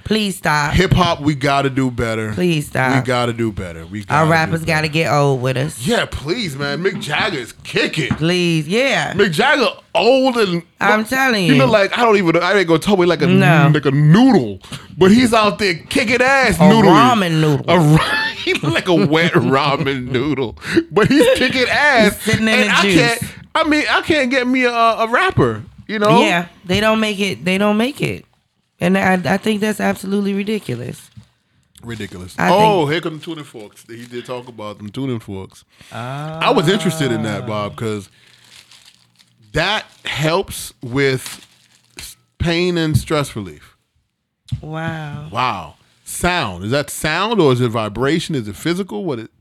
Please stop. Hip hop, we got to do better. Please stop. We got to do better. We Our gotta rappers do got to get old with us. Yeah, please, man. Mick Jagger is kicking. Please, yeah. Mick Jagger old and I'm telling You you. know, like I don't even. Know. I ain't gonna tell me like a No. like a noodle, but he's out there kicking ass. A noodling. ramen noodle. A he look like a wet ramen noodle, but he's kicking ass. He's sitting in and the I juice. can't. I mean, I can't get me a, a rapper. You know? Yeah, they don't make it. They don't make it, and I, I think that's absolutely ridiculous. Ridiculous. I oh, here come the tuning forks. He did talk about them tuning forks. I was interested in that, Bob, because that helps with pain and stress relief. Wow. Wow. Sound. Is that sound or is it vibration? Is it physical? What it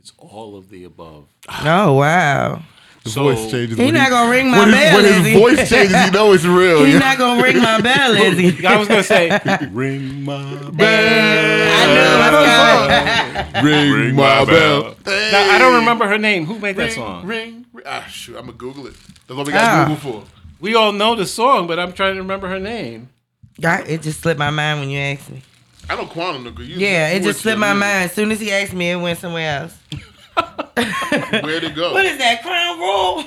It's all of the above. Oh wow. The So- voice changes. He when not gonna ring my when bell, His, when is his voice changes, you know it's real. He's yeah. not gonna ring my bell, is he? I was gonna say, ring my bell. I knew it was coming. Ring, my bell. Now, I don't remember her name. Who made that song? Ring, ring. Ah, shoot. I'm going to Google it. That's what we got Ah. Google for. We all know the song, but I'm trying to remember her name. God, it just slipped my mind when you asked me. I know Quantum. Nigga. You, Yeah, you it just slipped my the- mind. As soon as he asked me, it went somewhere else. Where'd it go? What is that crown roll?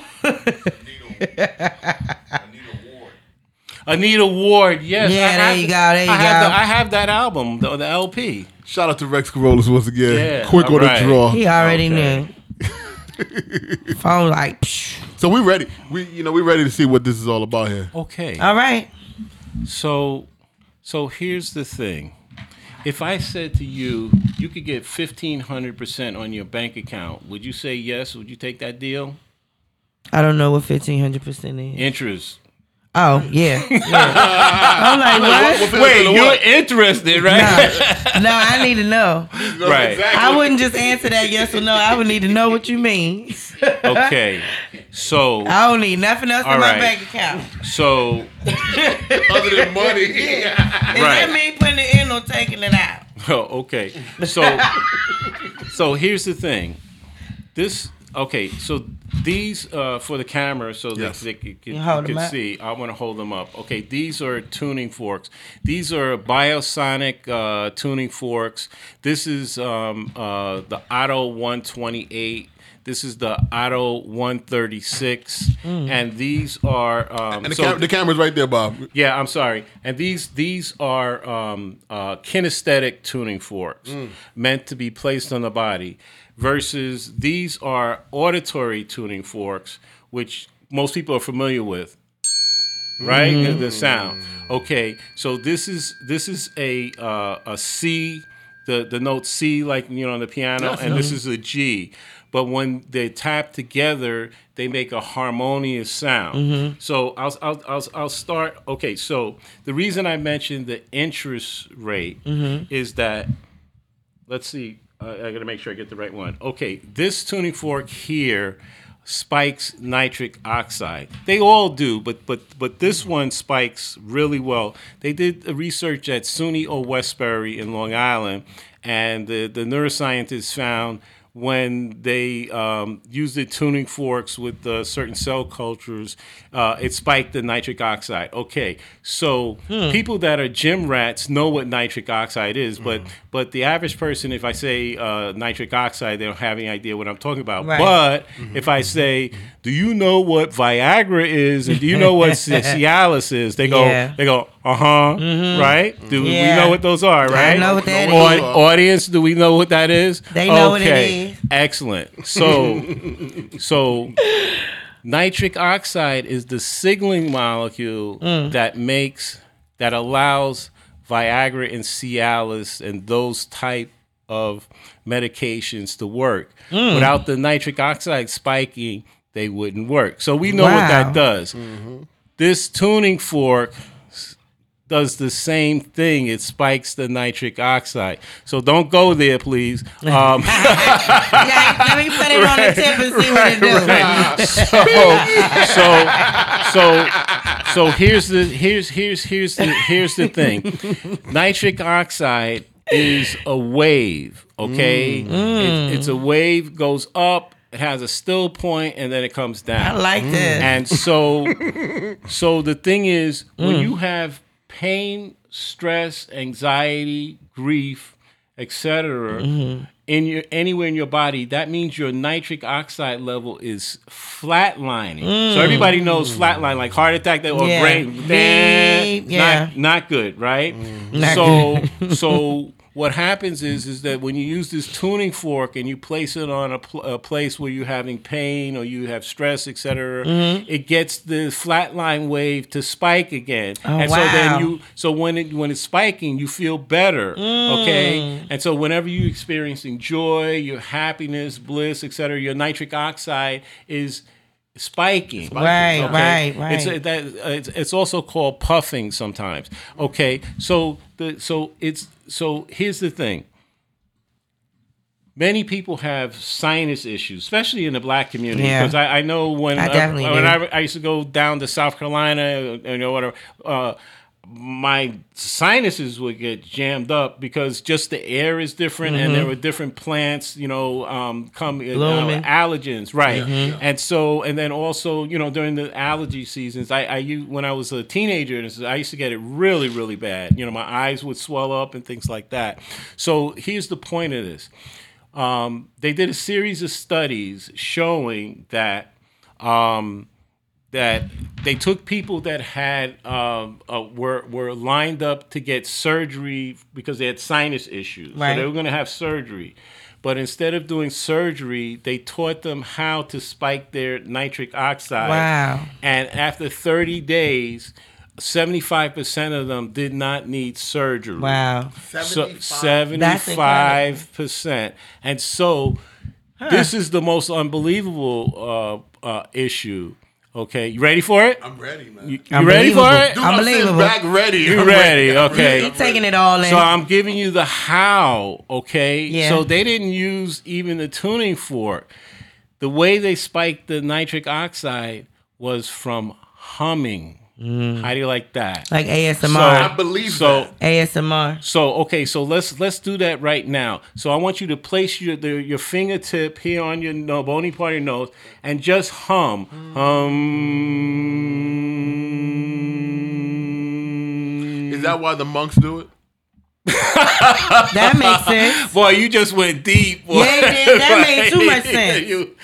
Anita Ward, Anita Ward. yes. Yeah, I there have you the- go, there you I have go. the- I have that album, the, the LP. Shout out to Rex Carolus once again. Yeah, Quick on alright. the draw. he already Okay. knew. Phone like, psh. So we ready. We you know we ready to see what this is all about here. Okay. all right. So, so here's the thing. If I said to you, you could get fifteen hundred percent on your bank account, would you say yes? Would you take that deal? I don't know what fifteen hundred percent is. Interest. Oh yeah, yeah. I'm like, what? Wait, you're interested, right? No, I need to know. right. I wouldn't just answer that yes or no. I would need to know what you mean. Okay. So, I don't need nothing else All in my bank account. so Other than money. Is Right. that me putting it in or taking it out? Oh, okay. So, so here's the thing. This okay. So these uh, for the camera, so Yes. that they could, You hold could them up? see. I want to hold them up. Okay, these are tuning forks. These are Biosonic uh, tuning forks. This is um, uh, the Otto 128. This is the Otto 136, Mm. and these are um, And the, so- cam- the camera's right there, Bob. yeah, I'm sorry. And these these are um, uh, kinesthetic tuning forks meant to be placed on the body, versus these are auditory tuning forks, which most people are familiar with. Right, The- the sound. Okay, so this is this is a uh, a C, the the note C, like you know on the piano, and this is a G. But when they tap together, they make a harmonious sound. Mm-hmm. So I'll, I'll, I'll, I'll start. Okay, so the reason I mentioned the interest rate mm-hmm. is that, let's see, uh, I gotta make sure I get the right one. Okay, this tuning fork here spikes nitric oxide. They all do, but but but this one spikes really well. They did research at SUNY Old Westbury in Long Island, and the, the neuroscientists found when they um, used the tuning forks with uh, certain cell cultures, uh, it spiked the nitric oxide. Okay, so people that are gym rats know what nitric oxide is, but but the average person, if I say uh, nitric oxide, they don't have any idea what I'm talking about. Right. But if I say, "Do you know what Viagra is?" and "Do you know what Cialis is?" They go, Yeah. they go, "Uh huh," right? Do we know what those are? Right? know what that Au- is. Audience, do we know what that is? They know what it is. Excellent. So, so nitric oxide is the signaling molecule Mm. that makes that allows Viagra and Cialis and those type of medications to work. Mm. Without the nitric oxide spiking, they wouldn't work. So we know what that does. This tuning fork does the same thing. It spikes the nitric oxide. So don't go there, please. Um, Yeah, let me put it on the tip and see what it do. so, so, so, so here's the here's here's here's the here's the thing. Nitric oxide is a wave. Okay, mm. It- mm. it's a wave goes up. It has a still point and then it comes down. I like this. And so, so the thing is, when mm. you have pain, stress, anxiety, grief, etc., mm-hmm. in your anywhere in your body, that means your nitric oxide level is flatlining. So mm. everybody knows flatline, like heart attack or Yeah. brain. Yeah. Not, not good, right? Mm. Not so, so what happens is is that when you use this tuning fork and you place it on a, pl- a place where you're having pain or you have stress, etc., Mm-hmm. it gets the flatline wave to spike again. Oh, and so then you so when it when it's spiking, you feel better. Mm. Okay, and so whenever you're experiencing joy, your happiness, bliss, etc., your nitric oxide is spiking. Right, right, right. It's a, that uh, it's, it's also called puffing sometimes. Okay, so the so it's so here's the thing. Many people have sinus issues, especially in the black community. Yeah. Because I, I know when I definitely when. I, I used to go down to South Carolina, you know whatever. Uh, my sinuses would get jammed up because just the air is different and there were different plants, you know, um, come uh, Blooming. allergens, right? And so, and then also, you know, during the allergy seasons, I, I u- when I was a teenager, I used to get it really, really bad. You know, my eyes would swell up and things like that. So here's the point of this: um, they did a series of studies showing that. Um, that they took people that had um, uh, were were lined up to get surgery because they had sinus issues. So they were going to have surgery, but instead of doing surgery, they taught them how to spike their nitric oxide. Wow. And after 30 days, 75% of them did not need surgery. Wow. So 75? 75%. And so this is the most unbelievable uh, uh, issue. Okay, you ready for it? I'm ready, man. You, you ready for it? Dude, I'm sitting back ready. You I'm ready? Okay. He taking it all in. So I'm giving you the how, okay? Yeah. So they didn't use even the tuning fork. The way they spiked the nitric oxide was from humming. Mm. How do you like that? like ASMR. So, I believe so that. ASMR. so okay, so let's let's do that right now. So I want you to place your the, your fingertip here on your no, bony part of your nose and just hum, hum. Is that why the monks do it? That makes sense. Boy, you just went deep. Boy. Yeah, it did. That made too much sense. you,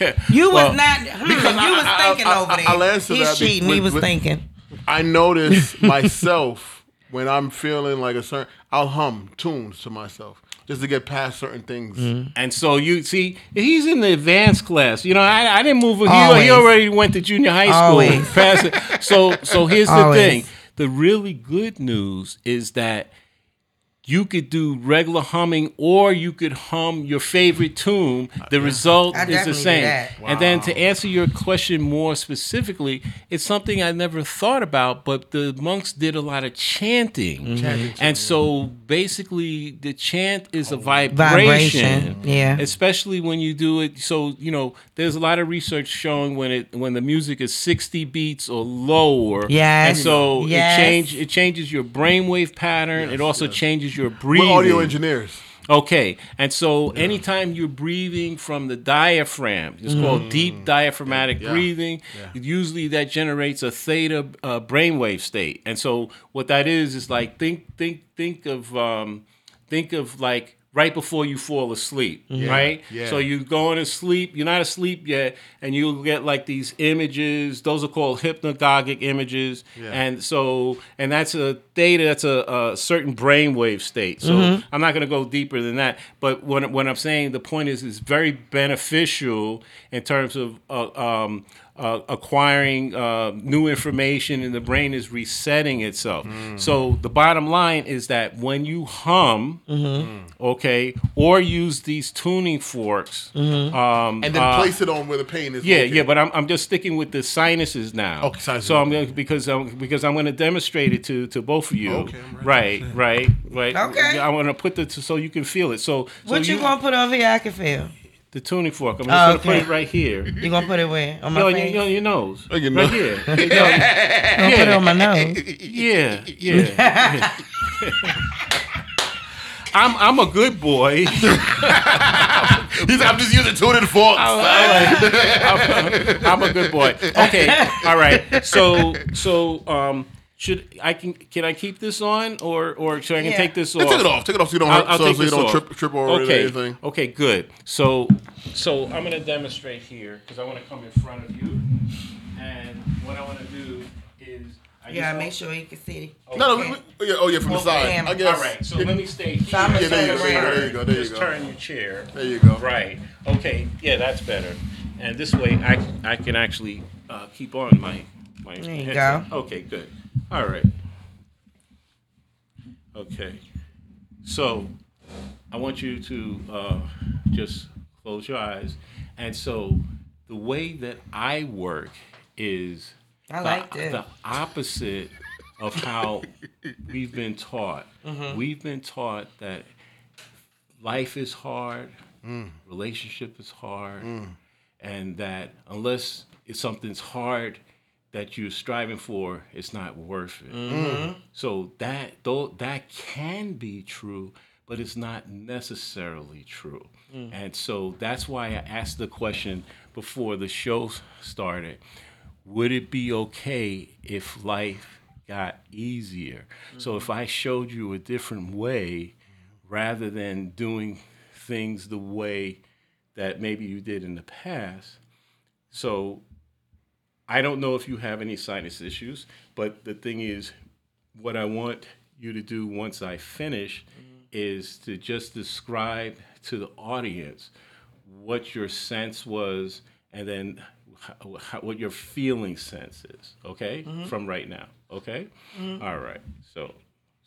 yeah. You Well, was not. Hmm, you Because I- was I- thinking I- over I- there. I'll answer He's that be- cheating. he was with- thinking. I notice myself when I'm feeling like a certain. I'll hum tunes to myself just to get past certain things. Mm-hmm. And so you see, he's in the advanced class. You know, I, I didn't move. He, he already went to junior high school. Always. Past it. So so here's the thing. The really good news is that you could do regular humming or you could hum your favorite tune. The result I is the same. that. And then to answer your question more specifically, it's something I never thought about, but the monks did a lot of chanting. Mm-hmm. And so basically the chant is a Vibration, vibration. yeah. Especially when you do it so, you know, there's a lot of research showing when it when the music is 60 beats or lower. Yes. And so Yes. it change it changes your brainwave pattern. it also changes your breathing. We're audio engineers. Okay, and so anytime you're breathing from the diaphragm, it's called deep diaphragmatic breathing. Usually that generates a theta uh, brainwave state, and so what that is is like think think think of um, think of like right before you fall asleep, right? yeah. So you're going to sleep, you're not asleep yet, and you'll get like these images. Those are called hypnagogic images, yeah. and so and that's a theta That's a, a certain brainwave state. So I'm not going to go deeper than that. But what, what I'm saying, the point is, is very beneficial in terms of uh, um, uh, acquiring uh, new information, and the brain is resetting itself. So the bottom line is that when you hum, okay, or use these tuning forks, um, And then uh, place it on where the pain is. yeah, located. yeah, but I'm, I'm just sticking with the sinuses now. Okay, sinuses, So I'm gonna, because I'm because I'm going to demonstrate it to to both of you. Okay, I'm right, right, right. Okay. I'm going to put the so you can feel it. So, so What you, gonna put over here? I can feel. The tuning fork. I'm just Oh, gonna okay. put it right here. You gonna put it where? On my Yo, face? you, yo, your nose. Oh, your right nose. here. Yo, You gonna put it on my nose? yeah, yeah. I'm I'm a good boy. He's, I'm just using tuning forks. I'm, I'm a good boy. Okay, all right. So so um, should I can can I keep this on or or should I can Yeah. take this off? Take it off. Take it off so you don't, I'll, hurt, I'll so, take so you this don't off. trip, trip over okay. anything. Okay, good. So, so I'm gonna demonstrate here because I want to come in front of you, and what I want to do is I Yeah, just make sure you can see. No, no, we, we, yeah, oh yeah, from the Okay. side. I guess. All right. So let me stay here. So I'm gonna Yeah, there turn you go, there you go, there you Just go. turn your chair. There you go. Right. Okay. Yeah, that's better. And this way, I I can actually uh, keep on my my. There you headset. go. Okay. Good. All right. Okay. So, I want you to uh, just close your eyes, and so the way that I work is I the, like the opposite of how we've been taught. Mm-hmm. We've been taught that life is hard, relationship is hard, and that unless it's something's hard that you're striving for, is not worth it. Mm-hmm. So that though that can be true, but it's not necessarily true. Mm. And so that's why I asked the question before the show started. Would it be okay if life got easier? So mm-hmm. if I showed you a different way rather than doing things the way that maybe you did in the past. So I don't know if you have any sinus issues, but the thing is, what I want you to do once I finish mm-hmm. is to just describe to the audience what your sense was and then how, how, what your feeling sense is, okay? Mm-hmm. From right now, okay? Mm-hmm. All right. So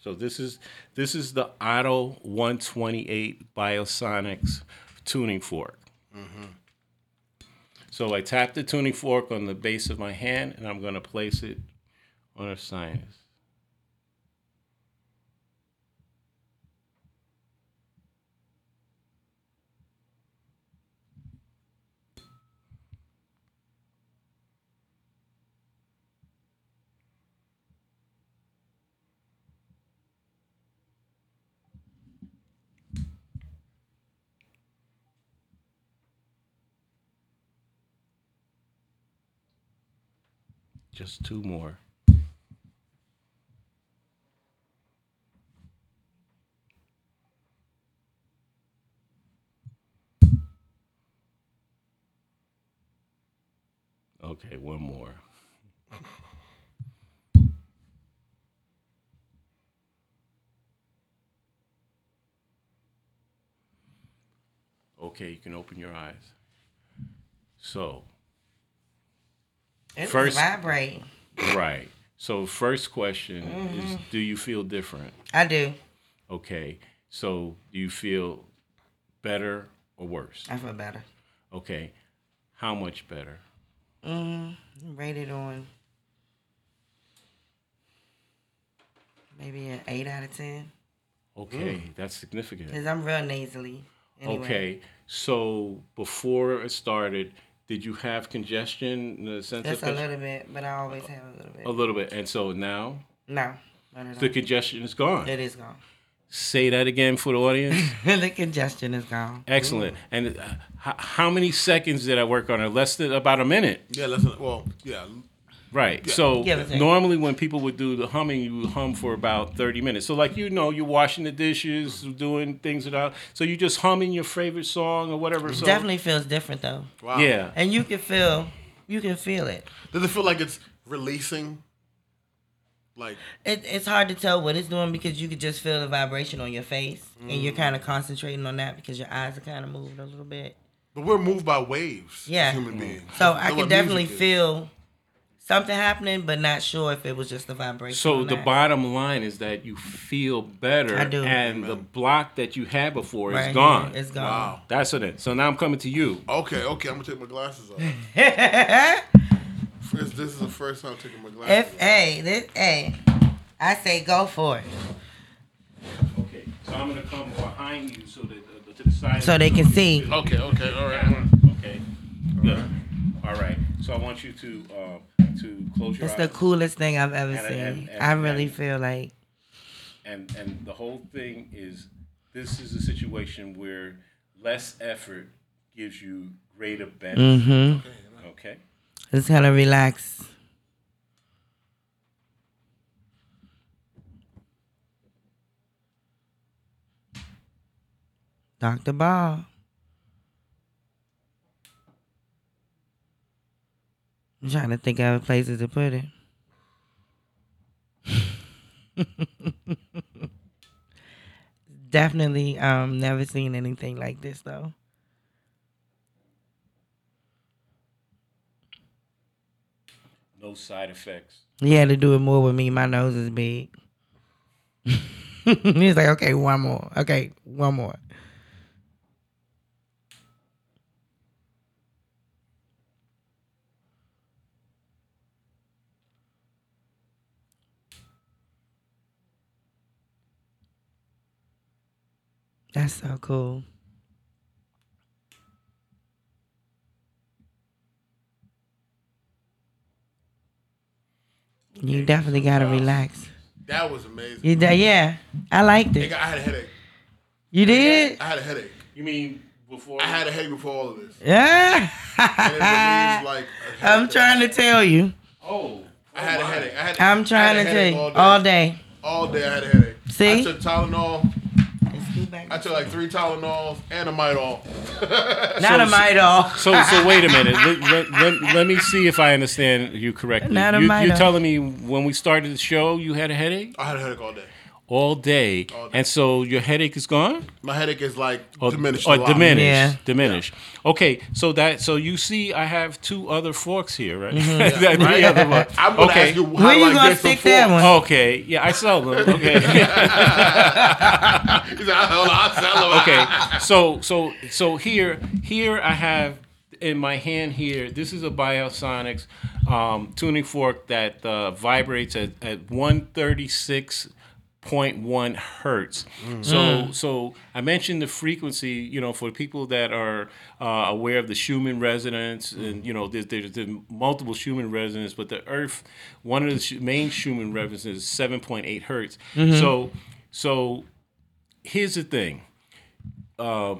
so this is this is the Otto 128 Biosonics tuning fork. So I tap the tuning fork on the base of my hand, and I'm going to place it on a sinus. Just two more. Okay, one more. Okay, you can open your eyes. So, It's First-. Right. So first question is Mm-hmm. do you feel different? I do. Okay. So do you feel better or worse? I feel better. Okay. How much better? Mm, rated on maybe an eight out of ten. Okay, that's significant. Cause I'm real nasally. Anyway. Okay. So before it started, did you have congestion in the sense Just of a little bit, but I always have a little bit. a little bit. And so now No, no, no, the congestion is gone. It is gone. Say that again for the audience. the congestion is gone. Excellent. And uh, h- how many seconds did I work on it? Less than about a minute. Yeah, listen. Well, yeah. Right. So Give normally when people would do the humming, you would hum for about 30 minutes. So like you know, you're washing the dishes, doing things without. So you just humming your favorite song or whatever. So Definitely feels different though, Wow. Yeah. and you can feel, you can feel it. Does it feel like it's releasing? Like, It, it's hard to tell what it's doing because you could just feel the vibration on your face, and Mm. you're kind of concentrating on that because your eyes are kind of moving a little bit. but we're moved by waves. as Yeah. human beings. So I what can definitely music is. feel something happening, but not sure if it was just the vibration. So the bottom line is that you feel better, I do. and the block that you had before Right is here, gone. It's gone. Wow. That's what it. So now I'm coming to you. Okay, okay. I'm gonna take my glasses off. First, this is the first time I'm taking my glasses If a this a, I say go for it. Okay. So I'm gonna come behind behind you so that uh, to the side. So they can see. Okay, okay, all right. Okay. Good. All right. So I want you to uh, to close your It's eyes. the coolest thing I've ever And- seen. and- and- I really feel like and and the whole thing is this is a situation where less effort gives you greater benefit. Mm-hmm. Okay. Just kind of relax. Dr. Bob. I'm trying to think of places to put it. Definitely um never seen anything like this though. No side effects. He had to do it more with me. My nose is big. He's like, okay, one more. Okay, one more. That's so cool. You definitely gotta relax. That was amazing. You d- yeah, I liked Nigga, it. I had a headache. You did? I had a headache. You mean before? I had a headache before all of this. Yeah. And it relieves, like a I'm headache. trying to tell you. Oh. I had a oh headache. I had, I'm I trying had to a tell headache you all day. all day. All day I had a headache. See? I took Tylenol. I took like three Tylenols and a Midol. Not a Midol. So so wait a minute. Let, let, let, let me see if I understand you correctly. Not a you, minor. you're telling me when we started the show you had a headache I had a headache all day. All day, All day. and so your headache is gone My headache is like or diminished. or a lot. diminished, Yeah. diminished. Okay, so that so you see, I have two other forks here, right? Mm-hmm. Three other forks. I'm gonna okay. ask you how Where do you I gonna get stick that one? Okay, yeah, I sell them. Okay. He said, "Hold on, I'll sell them." okay so so so here here i have in my hand here this is a biosonics um, tuning fork that uh, vibrates at, at 136.1 hertz. So so i mentioned the frequency you know for people that are uh, aware of the schumann resonance and you know there's, there's, there's multiple schumann resonance but the earth one of the main schumann resonances is 7.8 hertz. So so here's the thing. Uh,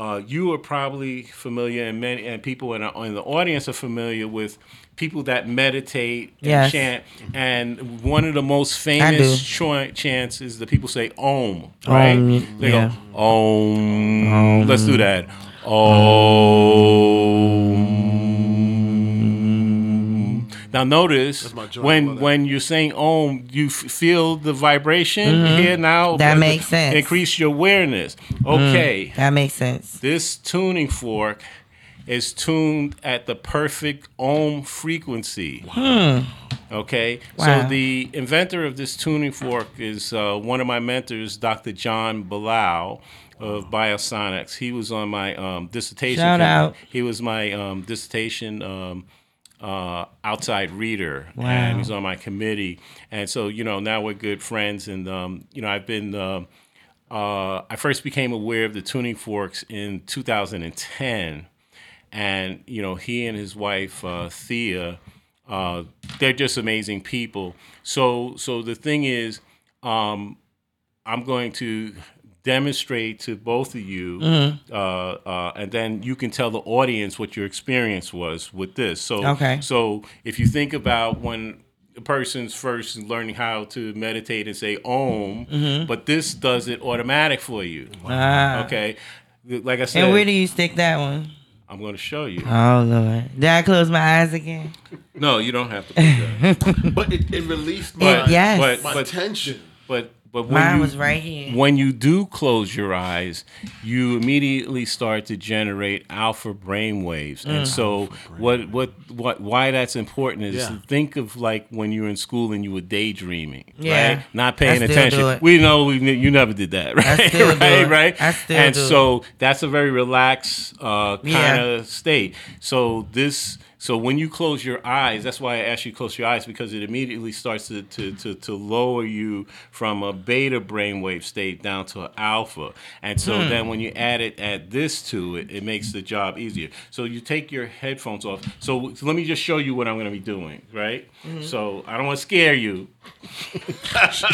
uh, you are probably familiar, and many and people in, our, in the audience are familiar with people that meditate and Yes. chant. And one of the most famous ch- chants is the people say "Om," right? They yeah. go "Om." Let's do that. Om. Now notice when when you're saying "Om," you f- feel the vibration here now. Mm-hmm. That makes sense. Mm. Increase your awareness. Okay, That makes sense. this tuning fork is tuned at the perfect Om frequency. Okay, Wow. so the inventor of this tuning fork is uh, one of my mentors, Dr. John Beaulieu of Biosonics. He was on my um, dissertation. Shout out. He was my um, dissertation um, uh, outside reader, Wow. and he's on my committee. And so, you know, now we're good friends. And um, you know, I've been. um uh, I first became aware of the tuning forks in 2010, and you know he and his wife uh, Thea, uh, they're just amazing people. So so the thing is, um, I'm going to demonstrate to both of you, uh, uh, and then you can tell the audience what your experience was with this. So Okay. so if you think about when a person's first learning how to meditate and say Om, but this does it automatic for you. Ah. Okay. Like I said, And where do you stick that one? I'm going to show you. Oh Lord. Did I close my eyes again? No, you don't have to. Put that. But it, it released my, It- yes. but my but tension. but but when Mine you, was right here. when you do close your eyes, you immediately start to generate alpha brain waves. Mm. And so what what what why that's important is Yeah. think of like when you were in school and you were daydreaming, Yeah. right? Not paying I still attention. do it. We know we, you never did that, right? still do right, it. right? I still and do it. so that's a very relaxed uh, kind Yeah. of state. So this So when you close your eyes, that's why I ask you to close your eyes because it immediately starts to, to, to, to lower you from a beta brainwave state down to an alpha. And so then when you add it add this to it, it makes the job easier. So you take your headphones off. So, so let me just show you what I'm going to be doing, right? So I don't want to scare you.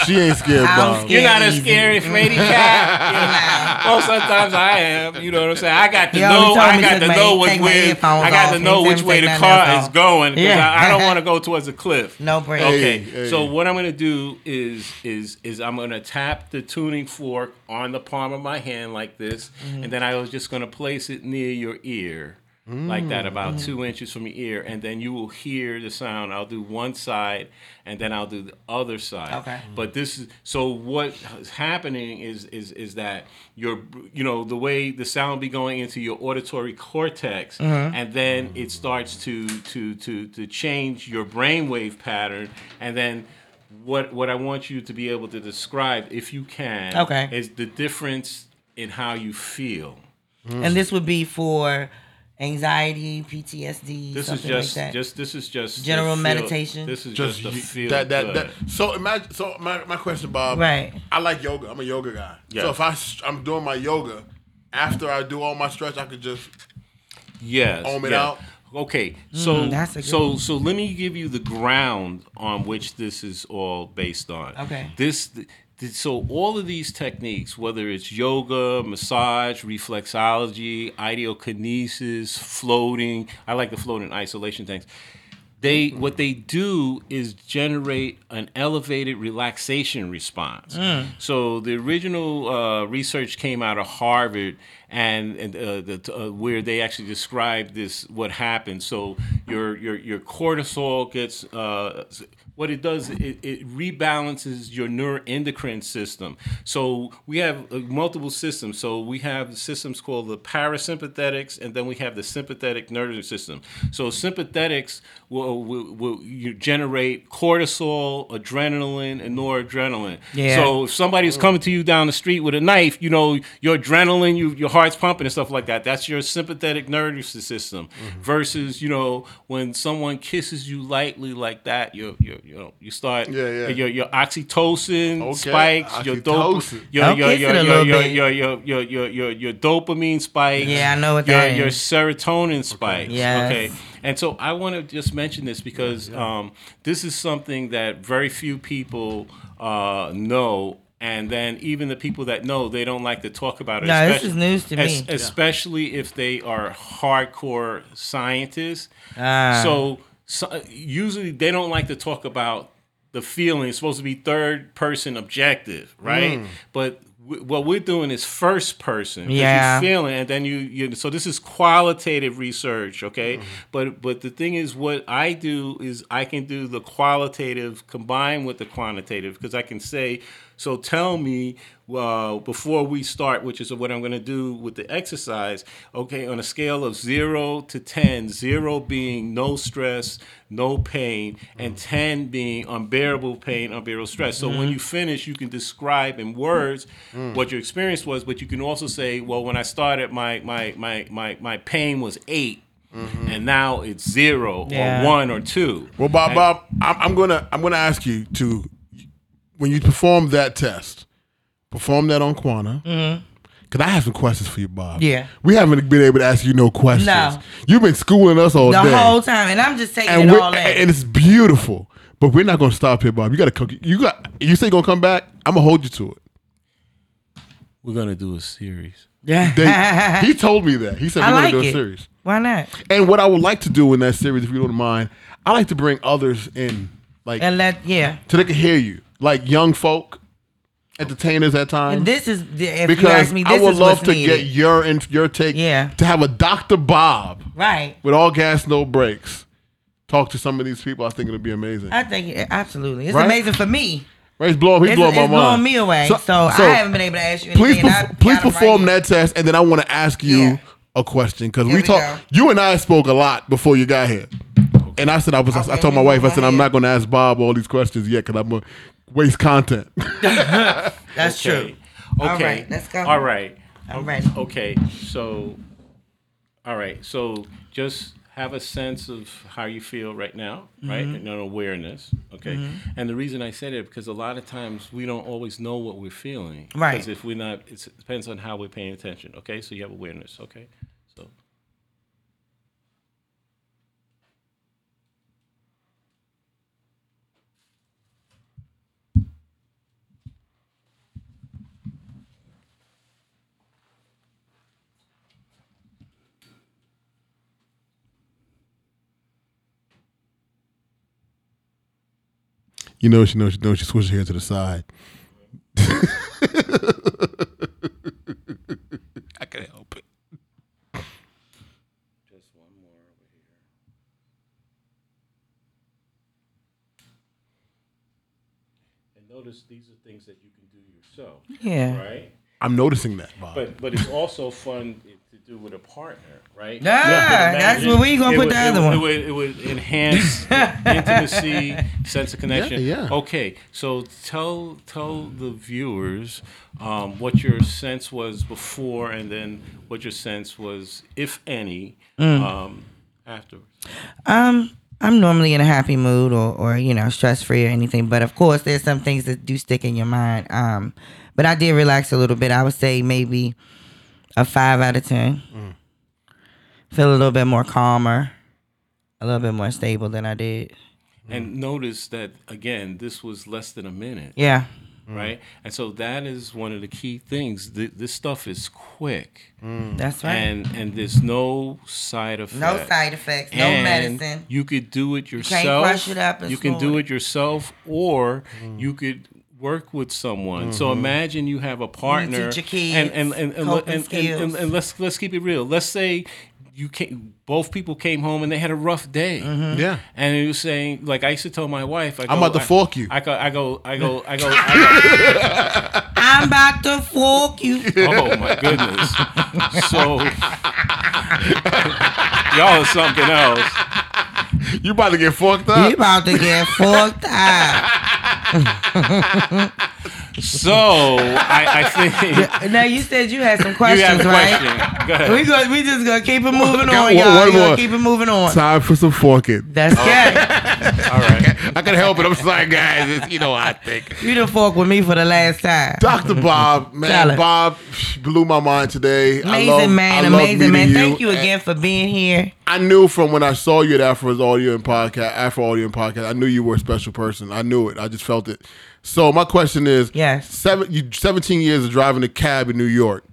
She ain't scared, Bob. You're not a scary fraidy cat. You know? Well, sometimes I am. You know what I'm saying? I got to know. I got to know which way. I got to know which way take the car is going because Yeah. I, I don't want to go towards a cliff. No break. Okay, Hey, hey. so what I'm gonna do is is is I'm gonna tap the tuning fork on the palm of my hand like this, Mm-hmm. and then I was just gonna place it near your ear. Like that, about Mm-hmm. two inches from your ear, and then you will hear the sound. I'll do one side, and then I'll do the other side. Okay. But this is so. What is happening is is is that your you know the way the sound will be going into your auditory cortex, Mm-hmm. and then it starts to to to to change your brainwave pattern, and then what what I want you to be able to describe, if you can, Okay. is the difference in how you feel. And this would be for anxiety, PTSD, This is just like that. just this is just General feel- meditation? This is Just just, a you- feel that that good. that. So imagine. So my, my question, Bob. Right. I like yoga. I'm a yoga guy. Yeah. So if I I'm doing my yoga, after I do all my stretch, I could just Yes. Om it yeah. out. Okay, so Mm, that's a good so one. so let me give you the ground on which this is all based on. Okay. This th- so all of these techniques, whether it's yoga, massage, reflexology, ideokinesis, floating, I like the floating isolation things. They what they do is generate an elevated relaxation response. So the original uh, research came out of Harvard, and, and uh, the, uh, where they actually described this what happens. So your your your cortisol gets uh, what it does it, it rebalances your neuroendocrine system. So we have uh, multiple systems. So we have systems called the parasympathetics, and then we have the sympathetic nervous system. So sympathetics will, will, will you generate cortisol, adrenaline, and noradrenaline. Yeah. So if somebody's coming to you down the street with a knife, you know your adrenaline, you, your heart's pumping and stuff like that. That's your sympathetic nervous system. Versus you know when someone kisses you lightly like that, you you you know you start Yeah, yeah. your your oxytocin Okay, spikes, your dope, oxytocin. your your your your your, your your your your your your dopamine spikes. Yeah, I know what your, that Your serotonin spikes. Yes. Okay. And so I want to just mention this because um, this is something that very few people uh, know. And then even the people that know, they don't like to talk about it. No, this especially- is news to me. es- Especially if they are hardcore scientists. Ah. So, so usually they don't like to talk about the feeling. It's supposed to be third person objective, right? Mm. But w- what we're doing is first person. Yeah. You're feeling, and then you you. So this is qualitative research, okay? Mm-hmm. But but the thing is, what I do is I can do the qualitative combined with the quantitative because I can say. So tell me uh, before we start, which is what I'm going to do with the exercise. Okay, on a scale of zero to ten, zero being no stress, no pain, and mm. ten being unbearable pain, unbearable stress. So when mm-hmm. you finish, you can describe in words mm. what your experience was, but you can also say, well, when I started, my my my my my pain was 8 mm-hmm. and now it's zero Yeah. or one or two. Well, Bob, Bob, I'm, I'm gonna I'm gonna ask you to when you perform that test, perform that on Quana. Cause I have some questions for you, Bob. Mm-hmm. Yeah. we haven't been able to ask you no questions. No. you've been schooling us all the day, whole time, and I'm just taking and it all in. and it's beautiful. But we're not gonna stop here, Bob. You gotta cook. You got. You say you're gonna come back. I'm gonna hold you to it. we're gonna do a series. They, he told me that. He said I we're like gonna do a series. Why not? And what I would like to do in that series, if you don't mind, I like to bring others in, like And let yeah. so they can hear you, like young folk, entertainers at times. And this is the- if you because ask me, this I would love to needed. get your your take. Yeah. To have a Dr. Bob right. with all gas, no brakes, talk to some of these people. I think it'd be amazing. I think it, absolutely, it's Right? amazing for me. right? He's blowing, he's blowing my mind. blowing me away. So, I haven't been able to ask you anything. Please, perf- please right perform here. that test, and then I want to ask you Yeah. a question because we we talk. You and I spoke a lot before you got here, and I said I was. I told my wife, I said I'm not going to ask Bob all these questions yet because I'm waste content. That's true. Okay. All Okay. right, let's go. All right. I'm ready. Okay. So, all right. So just have a sense of how you feel right now, right? Mm-hmm. And an awareness, okay. And the reason I said it because a lot of times we don't always know what we're feeling, Right. Because if we're not, it's, it depends on how we're paying attention, okay. So you have awareness, okay. So You know she knows she knows she switched her hair to the side. I can not help it. just one more over here. And notice these are things that you can do yourself, Yeah. right? I'm noticing that, Bob. But but it's also fun to do with a partner, right? Yeah, You that's imagine where we gonna it put would- the it other would- one. It would, it would enhance intimacy, sense of connection. Yeah, yeah. Okay, so tell tell the viewers um, what your sense was before, and then what your sense was, if any, Mm. um, afterwards. Um, I'm normally in a happy mood or, or you know, stress free or anything. But of course, there's some things that do stick in your mind. Um, but I did relax a little bit. I would say maybe a five out of ten. Feel a little bit more calmer, a little bit more stable than I did. And notice that again, this was less than a minute. Yeah. right? And so that is one of the key things. Th- this stuff is quick, mm. That's right. and and there's no side effects. no side effects, no And medicine. You could do it yourself. Can't crush it up and you can do it. it yourself, or mm. you could work with someone. So imagine you have a partner, teach your kids and and and, and, coping and, and, and, and let's let's keep it real. Let's say you came, both people came home and they had a rough day. Mm-hmm. yeah. And he was saying, like I used to tell my wife, I go, I'm about to I- fork you. I go, I go, I go, I go. I go I'm about to fork you. Oh my goodness. So y'all are something else. You about to get fucked up? You up. about to get fucked up. So I, I think Now you said you had some you questions, have a right? question. Go ahead. We go, we just gonna keep it moving on, one- y'all. one We gonna more. keep it moving on. Time for some forking. That's good. All right. I can help it. I'm sorry, guys. It's, you know what I think. You done fuck with me for the last time. Dr. Bob, man, Tell. Bob blew my mind today. I Amazing love- man, I love amazing man. meeting Thank you And again for being here. I knew from when I saw you at Afro's Audio and Podcast, Afro Audio and Podcast, I knew you were a special person. I knew it. I just felt it. So my question is, Yes. seven, you, 17 years of driving a cab in New York,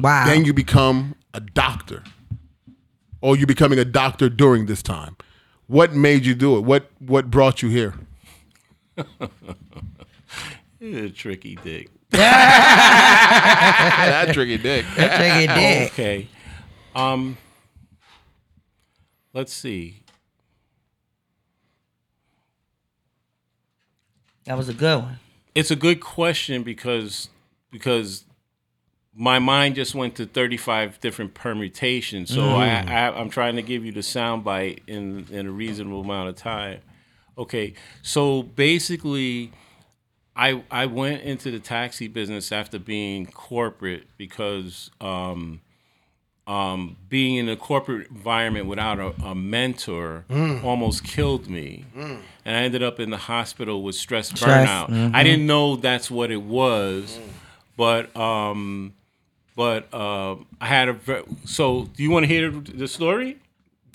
Wow. then you become a doctor, or you becoming a doctor during this time. What made you do it? What what brought you here? You're a tricky dick. that tricky dick. Take it dick. Okay. Um. Let's see. That was a good one. It's a good question because because my mind just went to 35 different permutations. So I, I I'm trying to give you the soundbite in in a reasonable amount of time. Okay, so basically, I I went into the taxi business after being corporate because um, um, being in a corporate environment without a, a mentor almost killed me, and I ended up in the hospital with stress, Stress, burnout. I didn't know that's what it was, but um, but uh, I had a ver- so. Do you want to hear the story?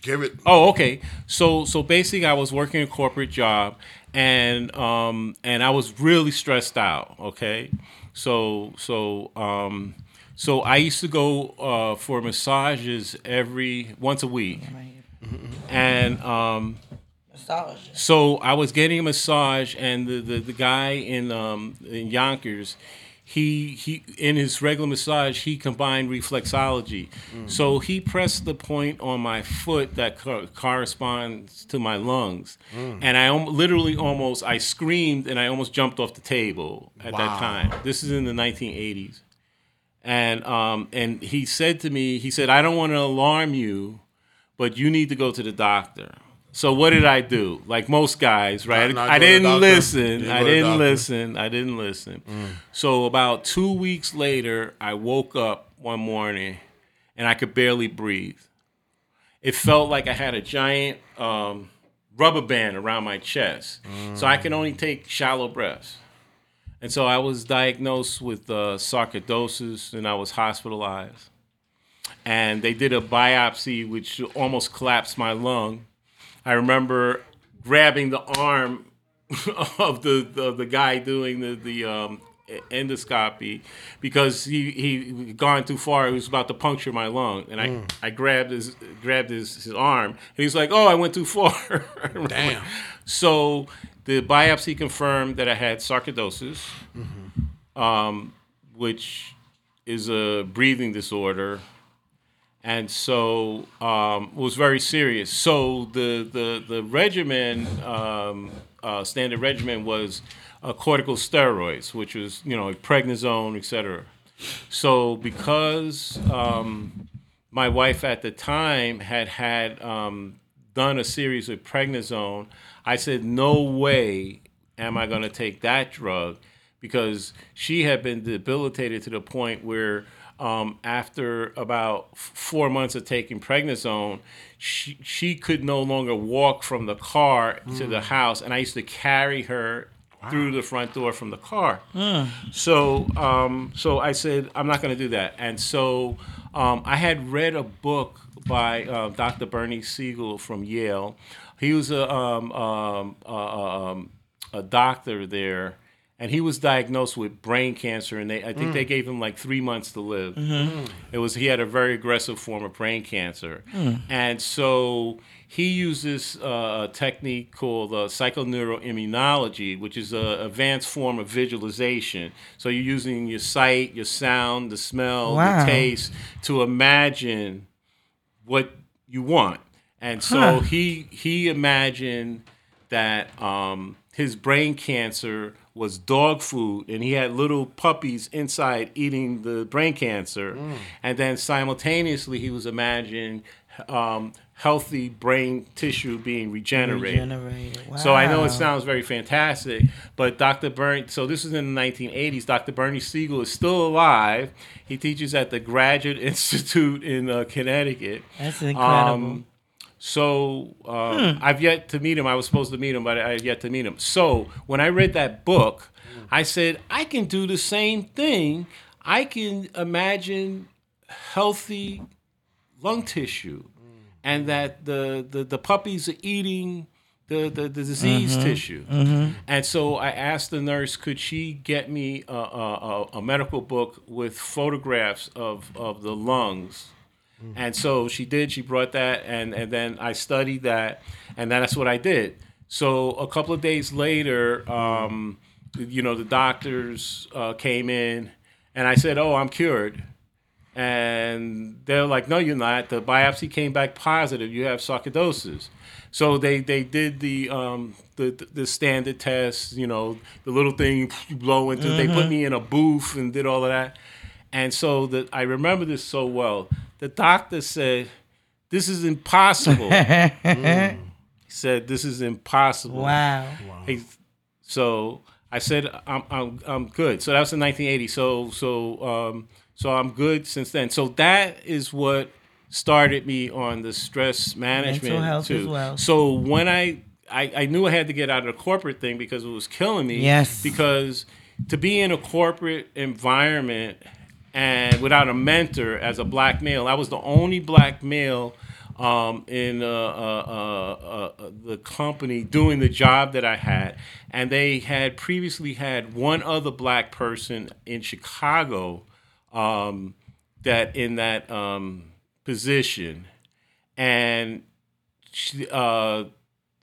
Give it. Oh, okay. So so basically, I was working a corporate job, and um and I was really stressed out. Okay, so so um so I used to go uh, for massages every once a week, and um so I was getting a massage, and the, the, the guy in um, in Yonkers, he he in his regular massage he combined reflexology. So he pressed the point on my foot that co- corresponds to my lungs, and I om- literally almost I screamed and I almost jumped off the table at that time. This is in the 1980s, and um and he said to me, he said, I don't want to alarm you, but you need to go to the doctor. So what did I do? Like most guys, right? Not- not I to the didn't listen. Didn't I go to the didn't listen. I didn't listen. So about two weeks later, I woke up one morning and I could barely breathe. it felt like I had a giant um, rubber band around my chest. So I could only take shallow breaths. And so I was diagnosed with uh, sarcoidosis and I was hospitalized. And they did a biopsy, which almost collapsed my lung. I remember grabbing the arm of the, the, the guy doing the, the um, endoscopy because he he gone too far. He was about to puncture my lung, and I, I grabbed his grabbed his, his arm, and he's like, "Oh, I went too far." Damn. So the biopsy confirmed that I had sarcoidosis, um, which is a breathing disorder, and so um, was very serious. So the the the regimen, um, uh, standard regimen, was uh, corticosteroids, which was you know prednisone, etc. So because um, my wife at the time had had um, done a series of prednisone, I said, no way am I going to take that drug because she had been debilitated to the point where um, after about four months of taking prednisone, she, she could no longer walk from the car to the house, and I used to carry her through the front door from the car. So, um, so I said, I'm not going to do that. And so um, I had read a book by uh, Dr. Bernie Siegel from Yale. He was a, um, um, uh, um, a doctor there, and he was diagnosed with brain cancer. And they, I think they gave him like three months to live. It was he had a very aggressive form of brain cancer, and so he uses uh, a technique called uh, psychoneuroimmunology, which is an advanced form of visualization. So you're using your sight, your sound, the smell, Wow. the taste to imagine what you want. And so Huh. he he imagined that um, his brain cancer was dog food, and he had little puppies inside eating the brain cancer, and then simultaneously he was imagining um, healthy brain tissue being regenerated. Regenerated. So I know it sounds very fantastic, but Dr. Bernie, so this is in the 1980s. Dr. Bernie Siegel is still alive. He teaches at the Graduate Institute in uh, Connecticut. That's incredible. Um, so um, hmm. I've yet to meet him. I was supposed to meet him, but I've yet to meet him. So when I read that book, I said, I can do the same thing. I can imagine healthy lung tissue and that the, the, the puppies are eating the, the, the disease mm-hmm. tissue. Mm-hmm. And so I asked the nurse, could she get me a, a, a- a medical book with photographs of, of the lungs? And so she did. She brought that, and and then I studied that, and that's what I did. So a couple of days later, um, you know, the doctors uh, came in, and I said, "Oh, I'm cured." And they're like, "No, you're not. The biopsy came back positive. You have sarcoidosis." So they they did the um, the the standard test. You know, the little thing you blow into. They put me in a booth and did all of that. And so that I remember this so well. The doctor said, "This is impossible." He said, "This is impossible." Wow. He- so I said, "I'm I'm I'm good." So that was in 1980. So so um so I'm good since then. So that is what started me on the stress management Mental health too. as well. So when I, I I knew I had to get out of the corporate thing because it was killing me. Yes. Because to be in a corporate environment and without a mentor as a black male, I was the only black male um, in uh, uh, uh, uh, the company doing the job that I had, and they had previously had one other black person in Chicago um, that in that um, position, and she, uh,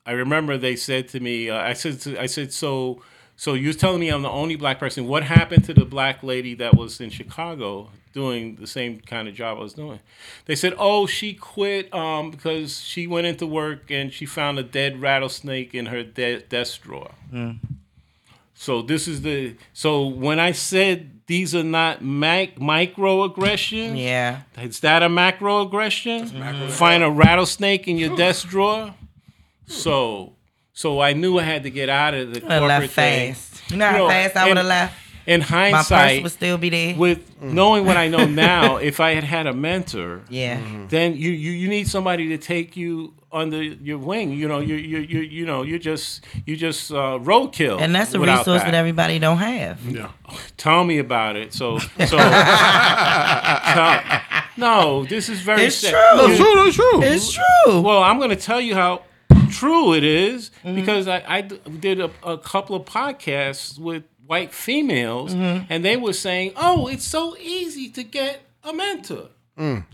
I remember they said to me, uh, I said, I said, so, so you're telling me I'm the only black person. What happened to the black lady that was in Chicago doing the same kind of job I was doing? They said, oh, she quit um, because she went into work and she found a dead rattlesnake in her de- desk drawer. So this is the so when I said these are not mac- microaggressions, Yeah. is that a macroaggression? Find a rattlesnake in your desk drawer. So, so I knew I had to get out of the I corporate left thing. fast. You know how You know, fast I would have left? in hindsight, My purse hindsight, would still be there. with knowing what I know now, if I had had a mentor, yeah. then you, you you need somebody to take you under your wing. You know, you you you you know, you're just you just uh, roadkill. And that's a resource that. everybody don't have. Yeah. Tell me about it. So so. tell- no, this is very. It's sad. true. No, You- true, that's true. It's true. Well, I'm going to tell you how true it is Mm-hmm. because I did a, a couple of podcasts with white females, Mm-hmm. and they were saying, "Oh, it's so easy to get a mentor."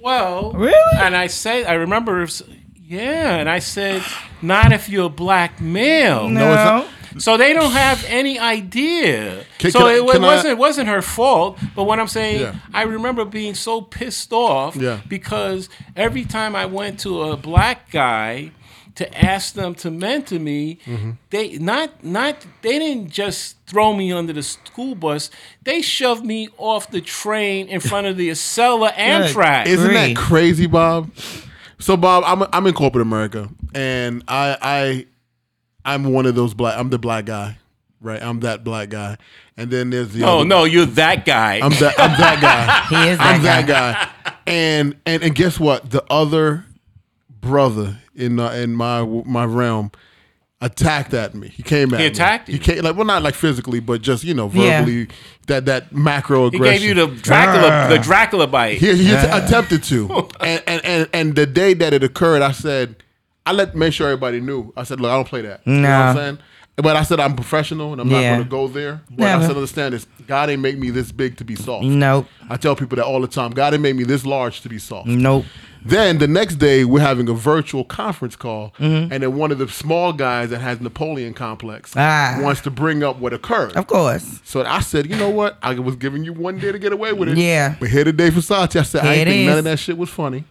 Well, Really? And I said, I remember, yeah, and I said, "Not if you're a black male." No, not. So they don't have any idea. Can- so can I- it, wa- can I- wasn't it wasn't her fault. But what I'm saying, Yeah. I remember being so pissed off Yeah. because every time I went to a black guy to ask them to mentor me, Mm-hmm. they not not they didn't just throw me under the school bus. They shoved me off the train in front of the Acela Amtrak. Isn't that crazy, Bob? So, Bob, I'm I'm in corporate America, and I I I'm one of those black. I'm the black guy, right? I'm that black guy, and then there's the oh other, no, you're that guy. I'm that I'm that guy. He is that I'm guy. that guy. And and and guess what? The other brother in uh, in my my realm attacked at me. He came at me. He me. attacked you? He came like well, not like physically, but just you know Yeah. verbally. That that macro aggression. he gave you the Dracula the Dracula bite. He, he attempted to, and, and and and the day that it occurred, I said, I let make sure everybody knew. I said, look, I don't play that. You know what I'm No. saying? But I said I'm professional and I'm not going to go there. But Never. I said, understand this: God ain't make me this big to be soft. Nope. I tell people that all the time. God didn't make me this large to be soft. Nope. Then the next day, we're having a virtual conference call, Mm-hmm. and then one of the small guys that has Napoleon complex Ah. wants to bring up what occurred. Of course. So I said, you know what? I was giving you one day to get away with it. Yeah. But here today for Sachi, I said, I Here ain't it think none of that shit was funny.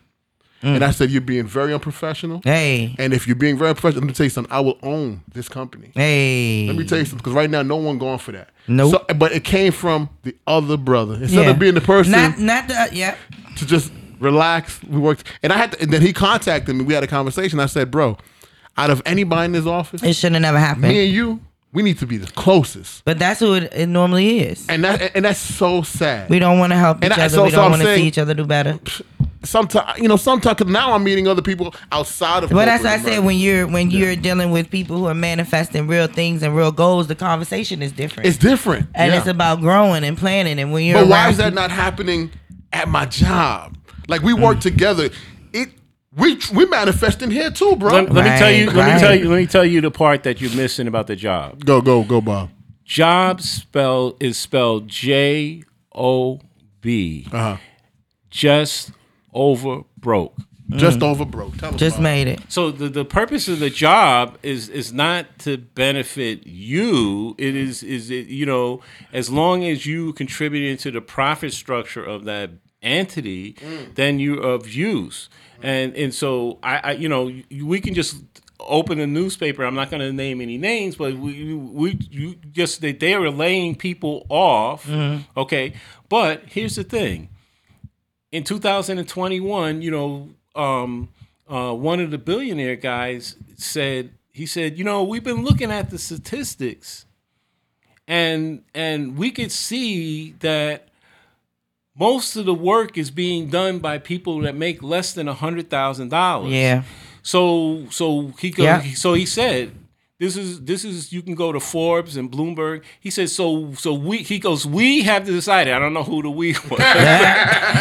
And I mm. said, you're being very unprofessional. Hey. And if you're being very unprofessional, let me tell you something. I will own this company. Hey. Let me tell you something, because right now, no one going for that. Nope. So, but it came from the other brother. Instead Yeah. of being the person Not not the uh, yeah. to just relax, we worked. And I had to, and then he contacted me. We had a conversation. I said, bro, out of anybody in this office, It shouldn't have never happened. me and you, we need to be the closest. But that's who it, it normally is. And that and that's so sad. We don't want to help And each I- other. so- we don't want to see each other do better. Sometimes you know sometimes cause now I'm meeting other people outside of. But that's what I corporate said when you're when you're dealing with people who are manifesting real things and real goals, the conversation is different. it's different, and yeah. it's about growing and planning. And when you're But why is that people- not happening at my job? Like we Mm. work together. It we we manifesting here too, bro. Let, let me tell you. Right, Let me tell you. Let me tell you the part that you're missing about the job. go go go, Bob. Job spell is spelled J O B. Uh-huh. Just over broke. Just over broke. Tell us, Mm. just Bob. made it. So the, the purpose of the job is is not to benefit you. It is is it, you know as long as you contributing to the profit structure of that entity, then you're of use. And and so I, I you know we can just open a newspaper. I'm not going to name any names, but we we you just that they are laying people off. Okay, but here's the thing in 2021, you know, um, uh, one of the billionaire guys said he said, you know, we've been looking at the statistics, and and we could see that most of the work is being done by people that make less than a hundred thousand dollars. Yeah. So so he go, Yeah. so he said this is this is you can go to Forbes and Bloomberg. He says so so we he goes we have to decide. I don't know who the we was.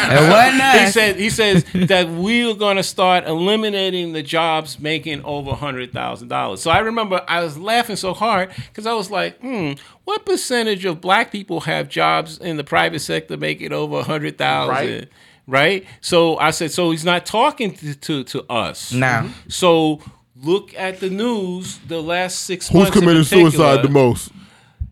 It wasn't he said he says that we're going to start eliminating the jobs making over hundred thousand dollars. So I remember I was laughing so hard because I was like, hmm, what percentage of black people have jobs in the private sector making over a hundred thousand? Right. Right. So I said, so he's not talking to to, to us. No. So look at the news the last six Who's months. in committed particular. suicide the most?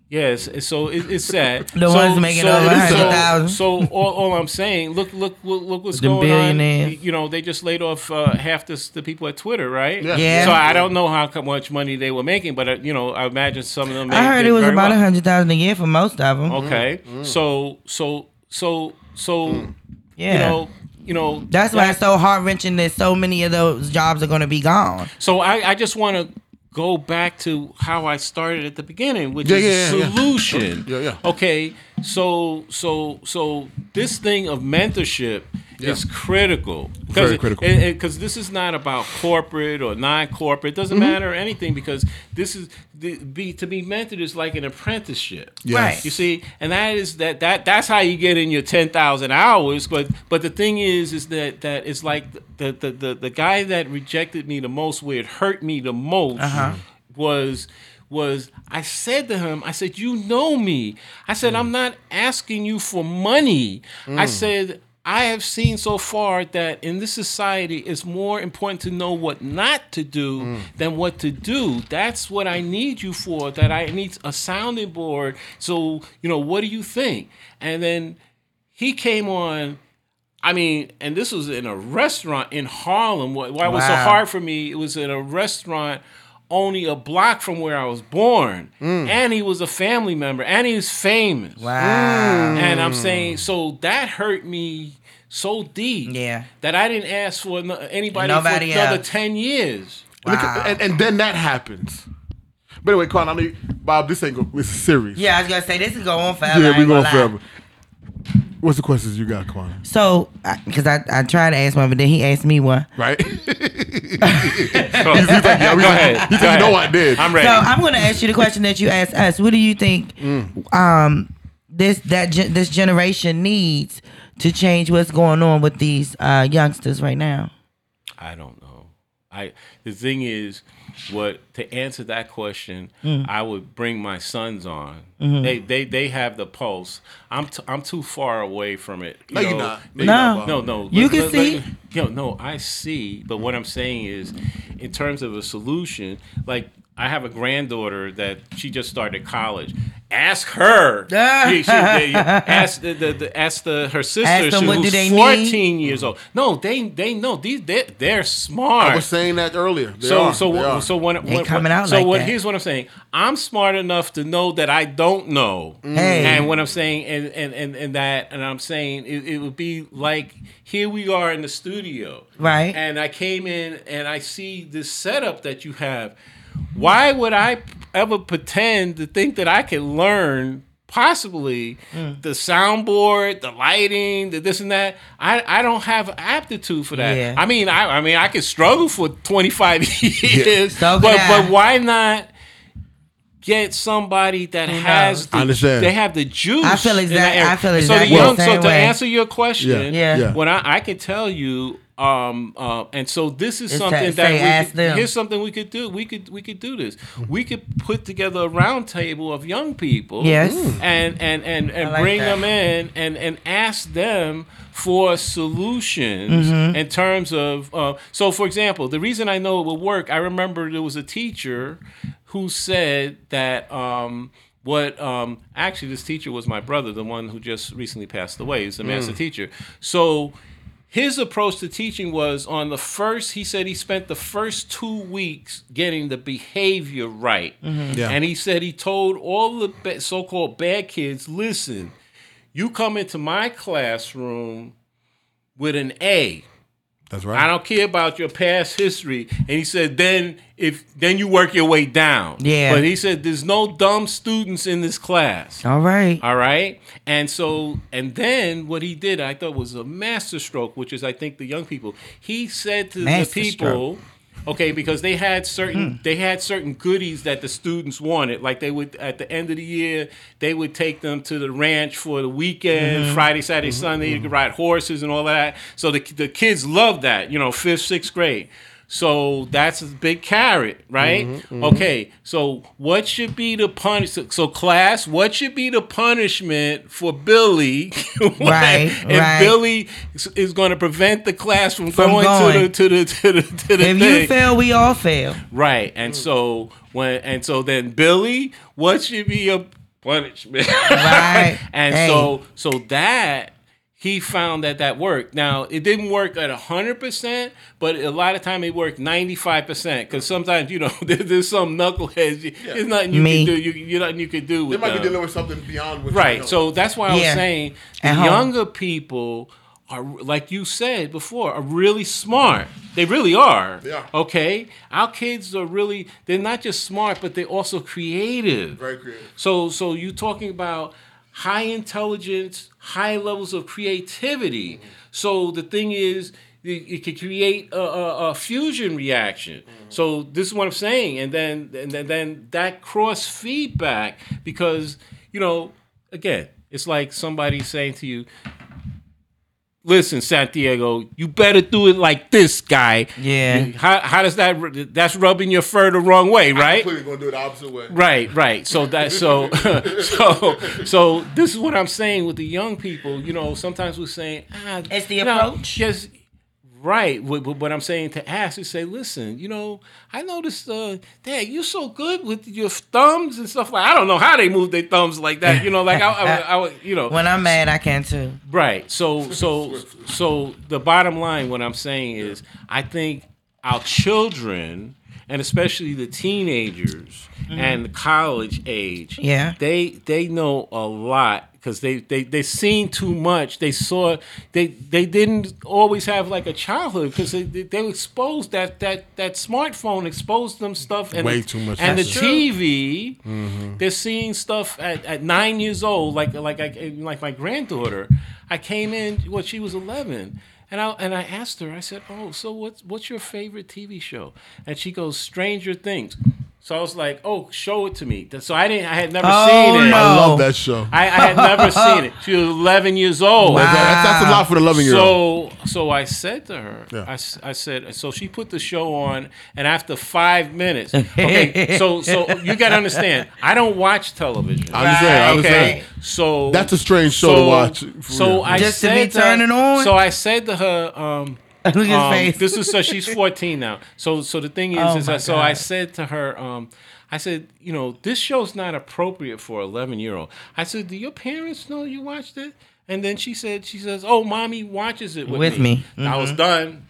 Yes, so it, it's sad. The so, ones making so, over so, 100,000. so all, all I'm saying, look, look, look, look what's The going billionaires. on. You know, they just laid off uh, half the, the people at Twitter, right? Yeah. Yeah. So I don't know how much money they were making, but uh, you know, I imagine some of them. I heard it was about a hundred thousand a year for most of them. Okay, so so so so yeah. you know you know That's why that- it's so heart wrenching that so many of those jobs are going to be gone. So I, I just want to go back to how I started at the beginning, which Yeah, is yeah, yeah, yeah. solution. Yeah, yeah. Okay, so so so this thing of mentorship is critical. Very critical. Because this is not about corporate or non-corporate. It doesn't Mm-hmm. matter anything because this is the, be to be mentored is like an apprenticeship. Yes. Right. You see, and that is that that that's how you get in your ten thousand hours. But but the thing is, is that that it's like the the the, the guy that rejected me the most, where it hurt me the most, uh-huh. was was I said to him, I said, you know me. I said, mm. I'm not asking you for money. I mm. said. I have seen so far that in this society, it's more important to know what not to do mm. than what to do. That's what I need you for. That I need a sounding board. So, you know, what do you think? And then he came on. I mean, and this was in a restaurant in Harlem. Why why it was so hard for me? It was in a restaurant only a block from where I was born, mm. and he was a family member, and he was famous. Wow. Mm. And I'm saying, so that hurt me so deep. Yeah. That I didn't ask for anybody Nobody for another else. ten years. Look at- and, and then that happens. But anyway, Quan, I mean, Bob, this ain't go. This is serious. Yeah, I was gonna say this is go on forever. Yeah, ain't we gonna going lie. forever. What's the questions you got, Quan? So, because I, I tried to ask one, but then he asked me one. Right? Go, he's like, yeah, we go like- ahead. He Go said, you know ahead. I did. I'm ready. So I'm going to ask you the question that you asked us. What do you think um, this that gen- this generation needs to change what's going on with these uh, youngsters right now? I don't know. I the thing is, what to answer that question, Mm. I would bring my sons on. Mm-hmm. They they they have the pulse. I'm t- I'm too far away from it. you no, you're know. not. No. you're not, Bob. No, no. You let- can let- see. let- yo, no, I see. But what I'm saying is, in terms of a solution, like I have a granddaughter that she just started college. Ask her. She- she- they- ask the, the, the ask the her sister. Ask them she- what do who's they need. 14 years old. No, they they know these they're, they're smart. I was saying that earlier. They so are. so They are. so when, They when coming out so like what that. here's what I'm saying. I'm smart enough to know that I don't know. Mm. Hey. And what I'm saying and and and, and that and I'm saying it, it would be like here we are in the studio. Right. And I came in and I see this setup that you have. Why would I ever pretend to think that I can learn possibly Mm. the soundboard, the lighting, the this and that? I, I don't have aptitude for that. Yeah. I mean, I I mean, I could struggle for 25 years, So but I. but why not get somebody that has knows? the, I understand. they have the juice. I feel in that exact- area. I feel so exactly the the young, so same to way. answer your question, Yeah. Yeah. what I, I can tell you, um, uh, and so this is It's something to that we could, here's something we could do. We could we could do this. We could put together a round table of young people, Yes. and and and, and like bring that. them in and and ask them for solutions Mm-hmm. in terms of. Uh, so, for example, the reason I know it will work, I remember there was a teacher who said that. Um, what um, actually this teacher was my brother, the one who just recently passed away. He's a master teacher. So his approach to teaching was on the first he said he spent the first two weeks getting the behavior right. Mm-hmm. Yeah. and he said he told all the so-called bad kids listen you come into my classroom with an a That's right. i don't care about your past history and he said then if then you work your way down Yeah. but he said there's no dumb students in this class All right. all right. And so, and then what he did, I thought was a master stroke, which is, I think, the young people. He said to Master the people, okay, because they had certain Hmm. they had certain goodies that the students wanted. Like they would at the end of the year, they would take them to the ranch for the weekend, Mm-hmm. Friday, Saturday, Sunday. You could ride horses and all that. So the the kids loved that. You know, fifth, sixth grade. So that's a big carrot, right? Mm-hmm, Okay, so what should be the punish? So, class, what should be the punishment for Billy? Right, and right. Billy is, is going to prevent the class from, From going, going. to the to the to the to the If thing. you fail, we all fail. right, and so when and so then Billy, what should be a punishment? Right. and Hey. so so that he found that that worked. Now it didn't work at hundred percent, but a lot of time it worked ninety five percent. Because sometimes you know there's some knuckleheads. you- There's nothing you Me. can do. You, you nothing you could do they with might be them. dealing with something beyond what you Right. know. So that's why I was Yeah. saying the At home. younger people are like you said before are really smart. They really are. Yeah. Okay. Our kids are really they're not just smart, but they're also creative. Very creative. So so you talking about high intelligence, high levels of creativity. So the thing is it, could create a, a, a fusion reaction. So this is what I'm saying, and then and then, then that cross feedback because you know again it's like somebody saying to you, "Listen, Santiago, you better do it like this guy." Yeah. How, how does that? That's rubbing your fur the wrong way, right? Completely gonna do it the opposite way. Right, right. So that so so so this is what I'm saying with the young people. You know, sometimes we're saying, ah, It's the you know, approach. Just right. What, what- what I'm saying to ask is say, listen, you know, I noticed, uh, Dad, you're so good with your thumbs and stuff like. I don't know how they move their thumbs like that. You know, like I, I, I, would- you know, When I'm mad, I can too. Right. So so so the bottom line what I'm saying is I think our children and especially the teenagers and the college age Yeah. they they know a lot because they they they seen too much. They saw they they didn't always have like a childhood because they, they they exposed that that that smartphone exposed them stuff and Way too much and the. TV Mm-hmm. they're seeing stuff at, at nine years old like like I, like my granddaughter. I came in well she was 11 and I and I asked her I said oh so what's what's your favorite TV show? And she goes Stranger Things so I was like oh show it to me so I didn't I had never Oh, seen it no. I love that show. I, I had never seen it she was 11 years old Wow. That's, that's a lot for the 11 year old. so so I said to her, Yeah. I, s- I said, so she put the show on, and after five minutes, okay, so so you got to understand, I don't watch television. I understand. I okay, so That's a strange show to watch, So real. I Just to said be turning her, on? So I said to her, um, Look at his um, face. this is so she's 14 now. So so the thing is, Oh is my that, so I said to her, um, I said, you know, this show's not appropriate for 11 year old. I said, do your parents know you watched it? And then she said, she says, oh, mommy watches it with, With me. I was Mm-hmm. done.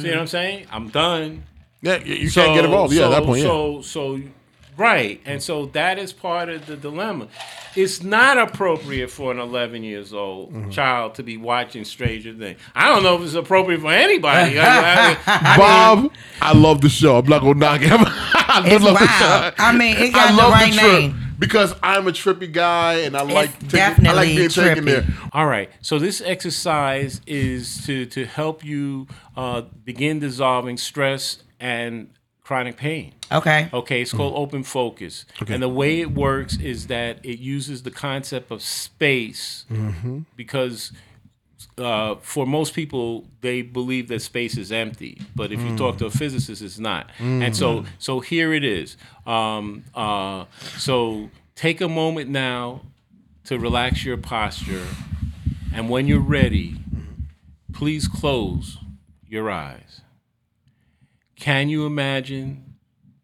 See what I'm saying? I'm done. Yeah, you, you can't get involved. Yeah, so, at that point, yeah. So, so, right, and so that is part of the dilemma. It's not appropriate for an 11 years old Mm-hmm. child to be watching Stranger Things. I don't know if it's appropriate for anybody. I- I- I- Bob, I love the show. I'm not gonna knock him. I It's love the show. I mean, it I got the love right the trip name. because I'm a trippy guy and I like taking, I like definitely being taken trippy. there. All right. So this exercise is to to help you uh, begin dissolving stress and chronic pain. Okay. Okay, it's called open focus. And the way it works is that it uses the concept of space because uh, for most people they believe that space is empty, but if you talk to a physicist, it's not. And so, so here it is. Um, uh, so take a moment now to relax your posture, and when you're ready, please close your eyes. Can you imagine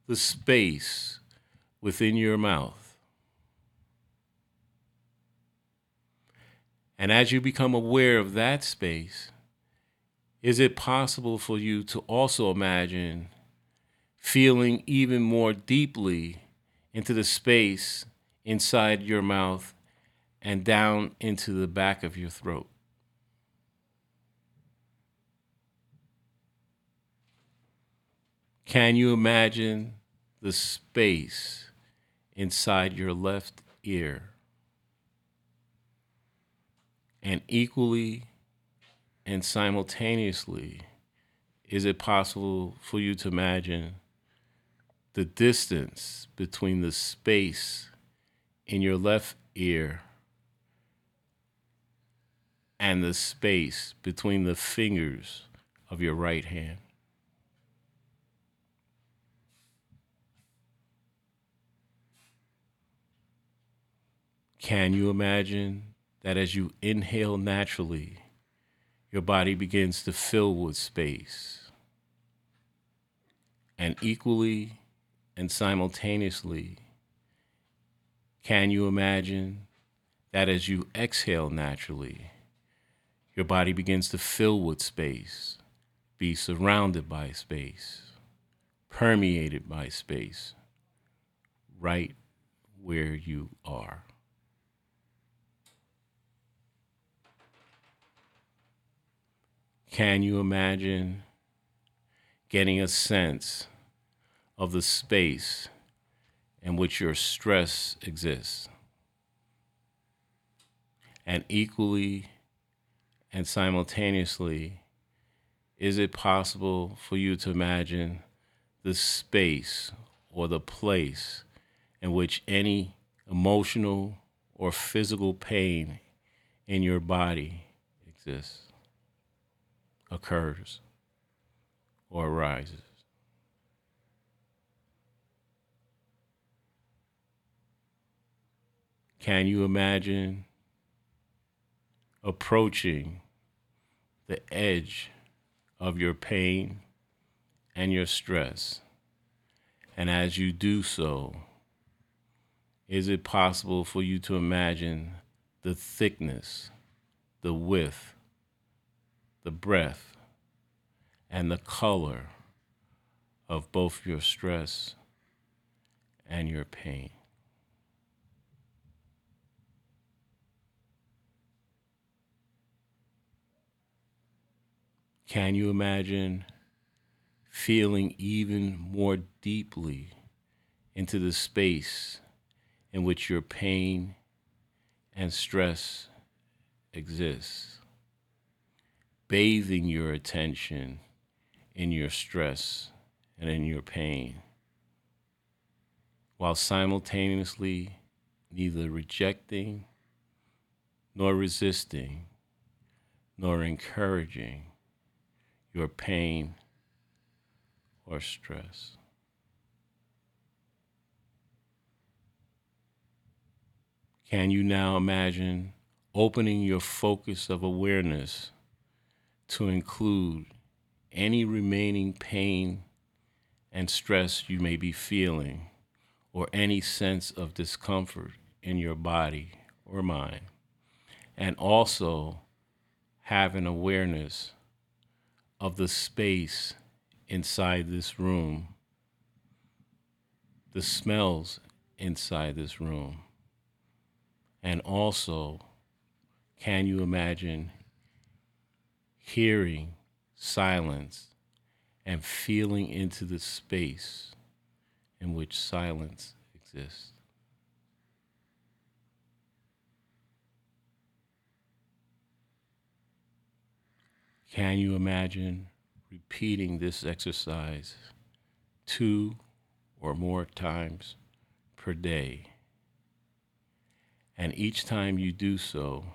the space within your mouth? And as you become aware of that space, is it possible for you to also imagine feeling even more deeply into the space inside your mouth and down into the back of your throat? Can you imagine the space inside your left ear? And equally and simultaneously, is it possible for you to imagine the distance between the space in your left ear and the space between the fingers of your right hand? Can you imagine that as you inhale naturally, your body begins to fill with space? And equally and simultaneously, can you imagine that as you exhale naturally, your body begins to fill with space, be surrounded by space, permeated by space, right where you are? Can you imagine getting a sense of the space in which your stress exists? And equally and simultaneously, is it possible for you to imagine the space or the place in which any emotional or physical pain in your body exists, occurs, or arises? Can you imagine approaching the edge of your pain and your stress? And as you do so, is it possible for you to imagine the thickness, the width, the breath and the color of both your stress and your pain? Can you imagine feeling even more deeply into the space in which your pain and stress exists? Bathing your attention in your stress and in your pain, while simultaneously neither rejecting nor resisting nor encouraging your pain or stress. Can you now imagine opening your focus of awareness to include any remaining pain and stress you may be feeling, or any sense of discomfort in your body or mind? And also have an awareness of the space inside this room, the smells inside this room, and also, can you imagine hearing silence and feeling into the space in which silence exists? Can you imagine repeating this exercise two or more times per day? And each time you do so,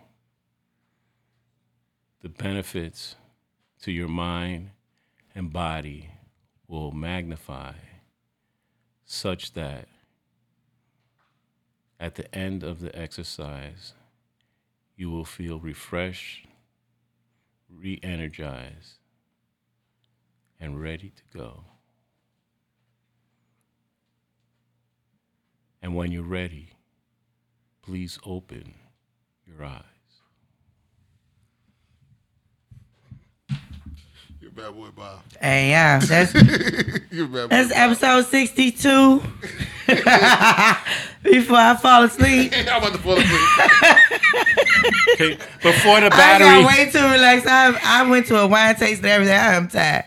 the benefits to your mind and body will magnify such that at the end of the exercise, you will feel refreshed re energized, and ready to go. And when you're ready, please open your eyes. You're a bad boy, Bob. Hey, yeah, that's You're bad boy. that's episode sixty-two. Before I fall asleep, I'm about to fall asleep. Okay, before the battery. I got way too relaxed. I, I went to a wine tasting and everything. I am tired.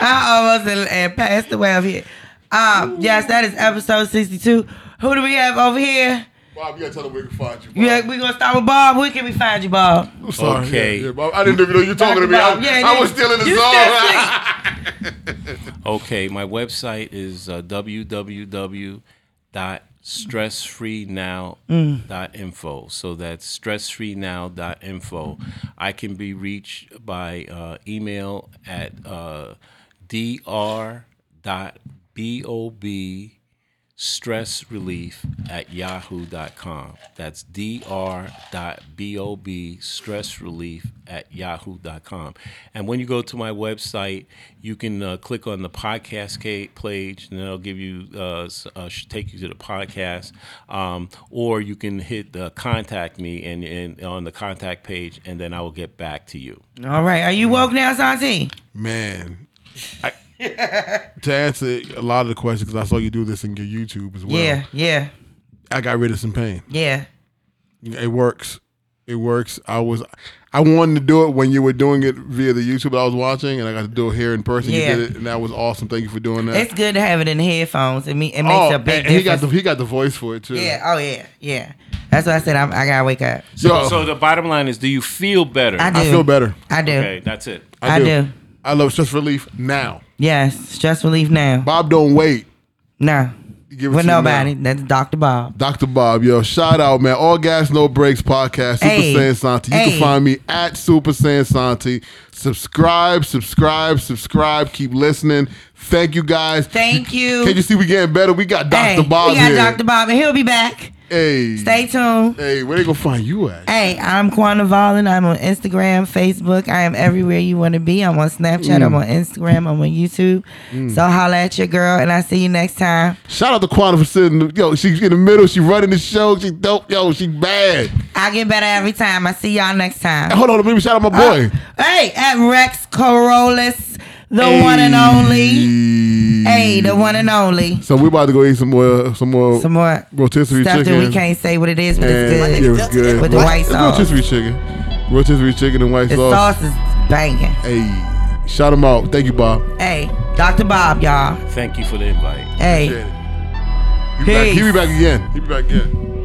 I almost and, and passed away over here. Um, yes, that is episode sixty-two. Who do we have over here? Bob, you gotta tell them where we can find you. Bob. Yeah, we gonna start with Bob. Where can we find you, Bob? I'm sorry. Okay. Yeah, yeah, Bob. I didn't even know you were talking to me. I, yeah, I yeah. was still in the You zone. Okay, my website is uh, www.stressfreenow.info. So that's stressfreenow.info. I can be reached by uh, email at uh, dr.bob stress relief at yahoo.com. That's dr.bob stress relief at yahoo.com. And when you go to my website, you can uh, click on the podcast page, and it'll give you uh, uh, take you to the podcast. Um, or you can hit contact me and, and on the contact page, and then I will get back to you. All right, are you woke now, Santi? Man, I, to answer a lot of the questions, because I saw you do this in your YouTube as well. Yeah, yeah, I got rid of some pain. yeah. It works. It works. I was, I wanted to do it when you were doing it via the YouTube I was watching, and I got to do it here in person. Yeah. You did it, and that was awesome. Thank you for doing that. It's good to have it in the headphones. It, me, it makes oh, a big and he got the he got the voice for it too. yeah. Oh yeah. Yeah. That's why I said I'm, I gotta wake up. So, So the bottom line is, do you feel better? I do. I feel better. I do. Okay, that's it. I do. I love stress relief now. Yes. Stress relief now. Bob, don't wait. No. Give it With nobody. now. That's Dr. Bob. Dr. Bob, yo, shout out, man. All gas, no brakes podcast, Super Hey. Saiyan Santi. You Hey. can find me at Super Saiyan Santi. Subscribe, subscribe, subscribe. Keep listening. Thank you guys. Thank you. Can't you see we getting better? We got Dr. Hey, Bob we got here. Dr. Bob, and he'll be back. Hey. Stay tuned. Hey, where they gonna find you at? Hey, I'm Quanah Valen. I'm on Instagram, Facebook. I am everywhere you want to be. I'm on Snapchat. I'm Mm. on Instagram. I'm on YouTube. So holla at your girl, and I see you next time. Shout out to Quanah for sitting. Yo, she's in the middle. She running the show. She dope. Yo, she bad. I get better every time. I see y'all next time. Hold on, let me shout out my boy. Hey, at Rex Corollis, the one and only. Hey, the one and only. So we about to go eat some more, some more, Some more rotisserie stuff chicken. that we can't say what it is, but it's good. it was good. With the white It's sauce. Rotisserie chicken. Rotisserie chicken and white The sauce. sauce is banging. Hey, shout him out. Thank you, Bob. Hey, Dr. Bob, y'all. Thank you for the invite. Hey. Appreciate it. He be, back, he be back again. He be back again.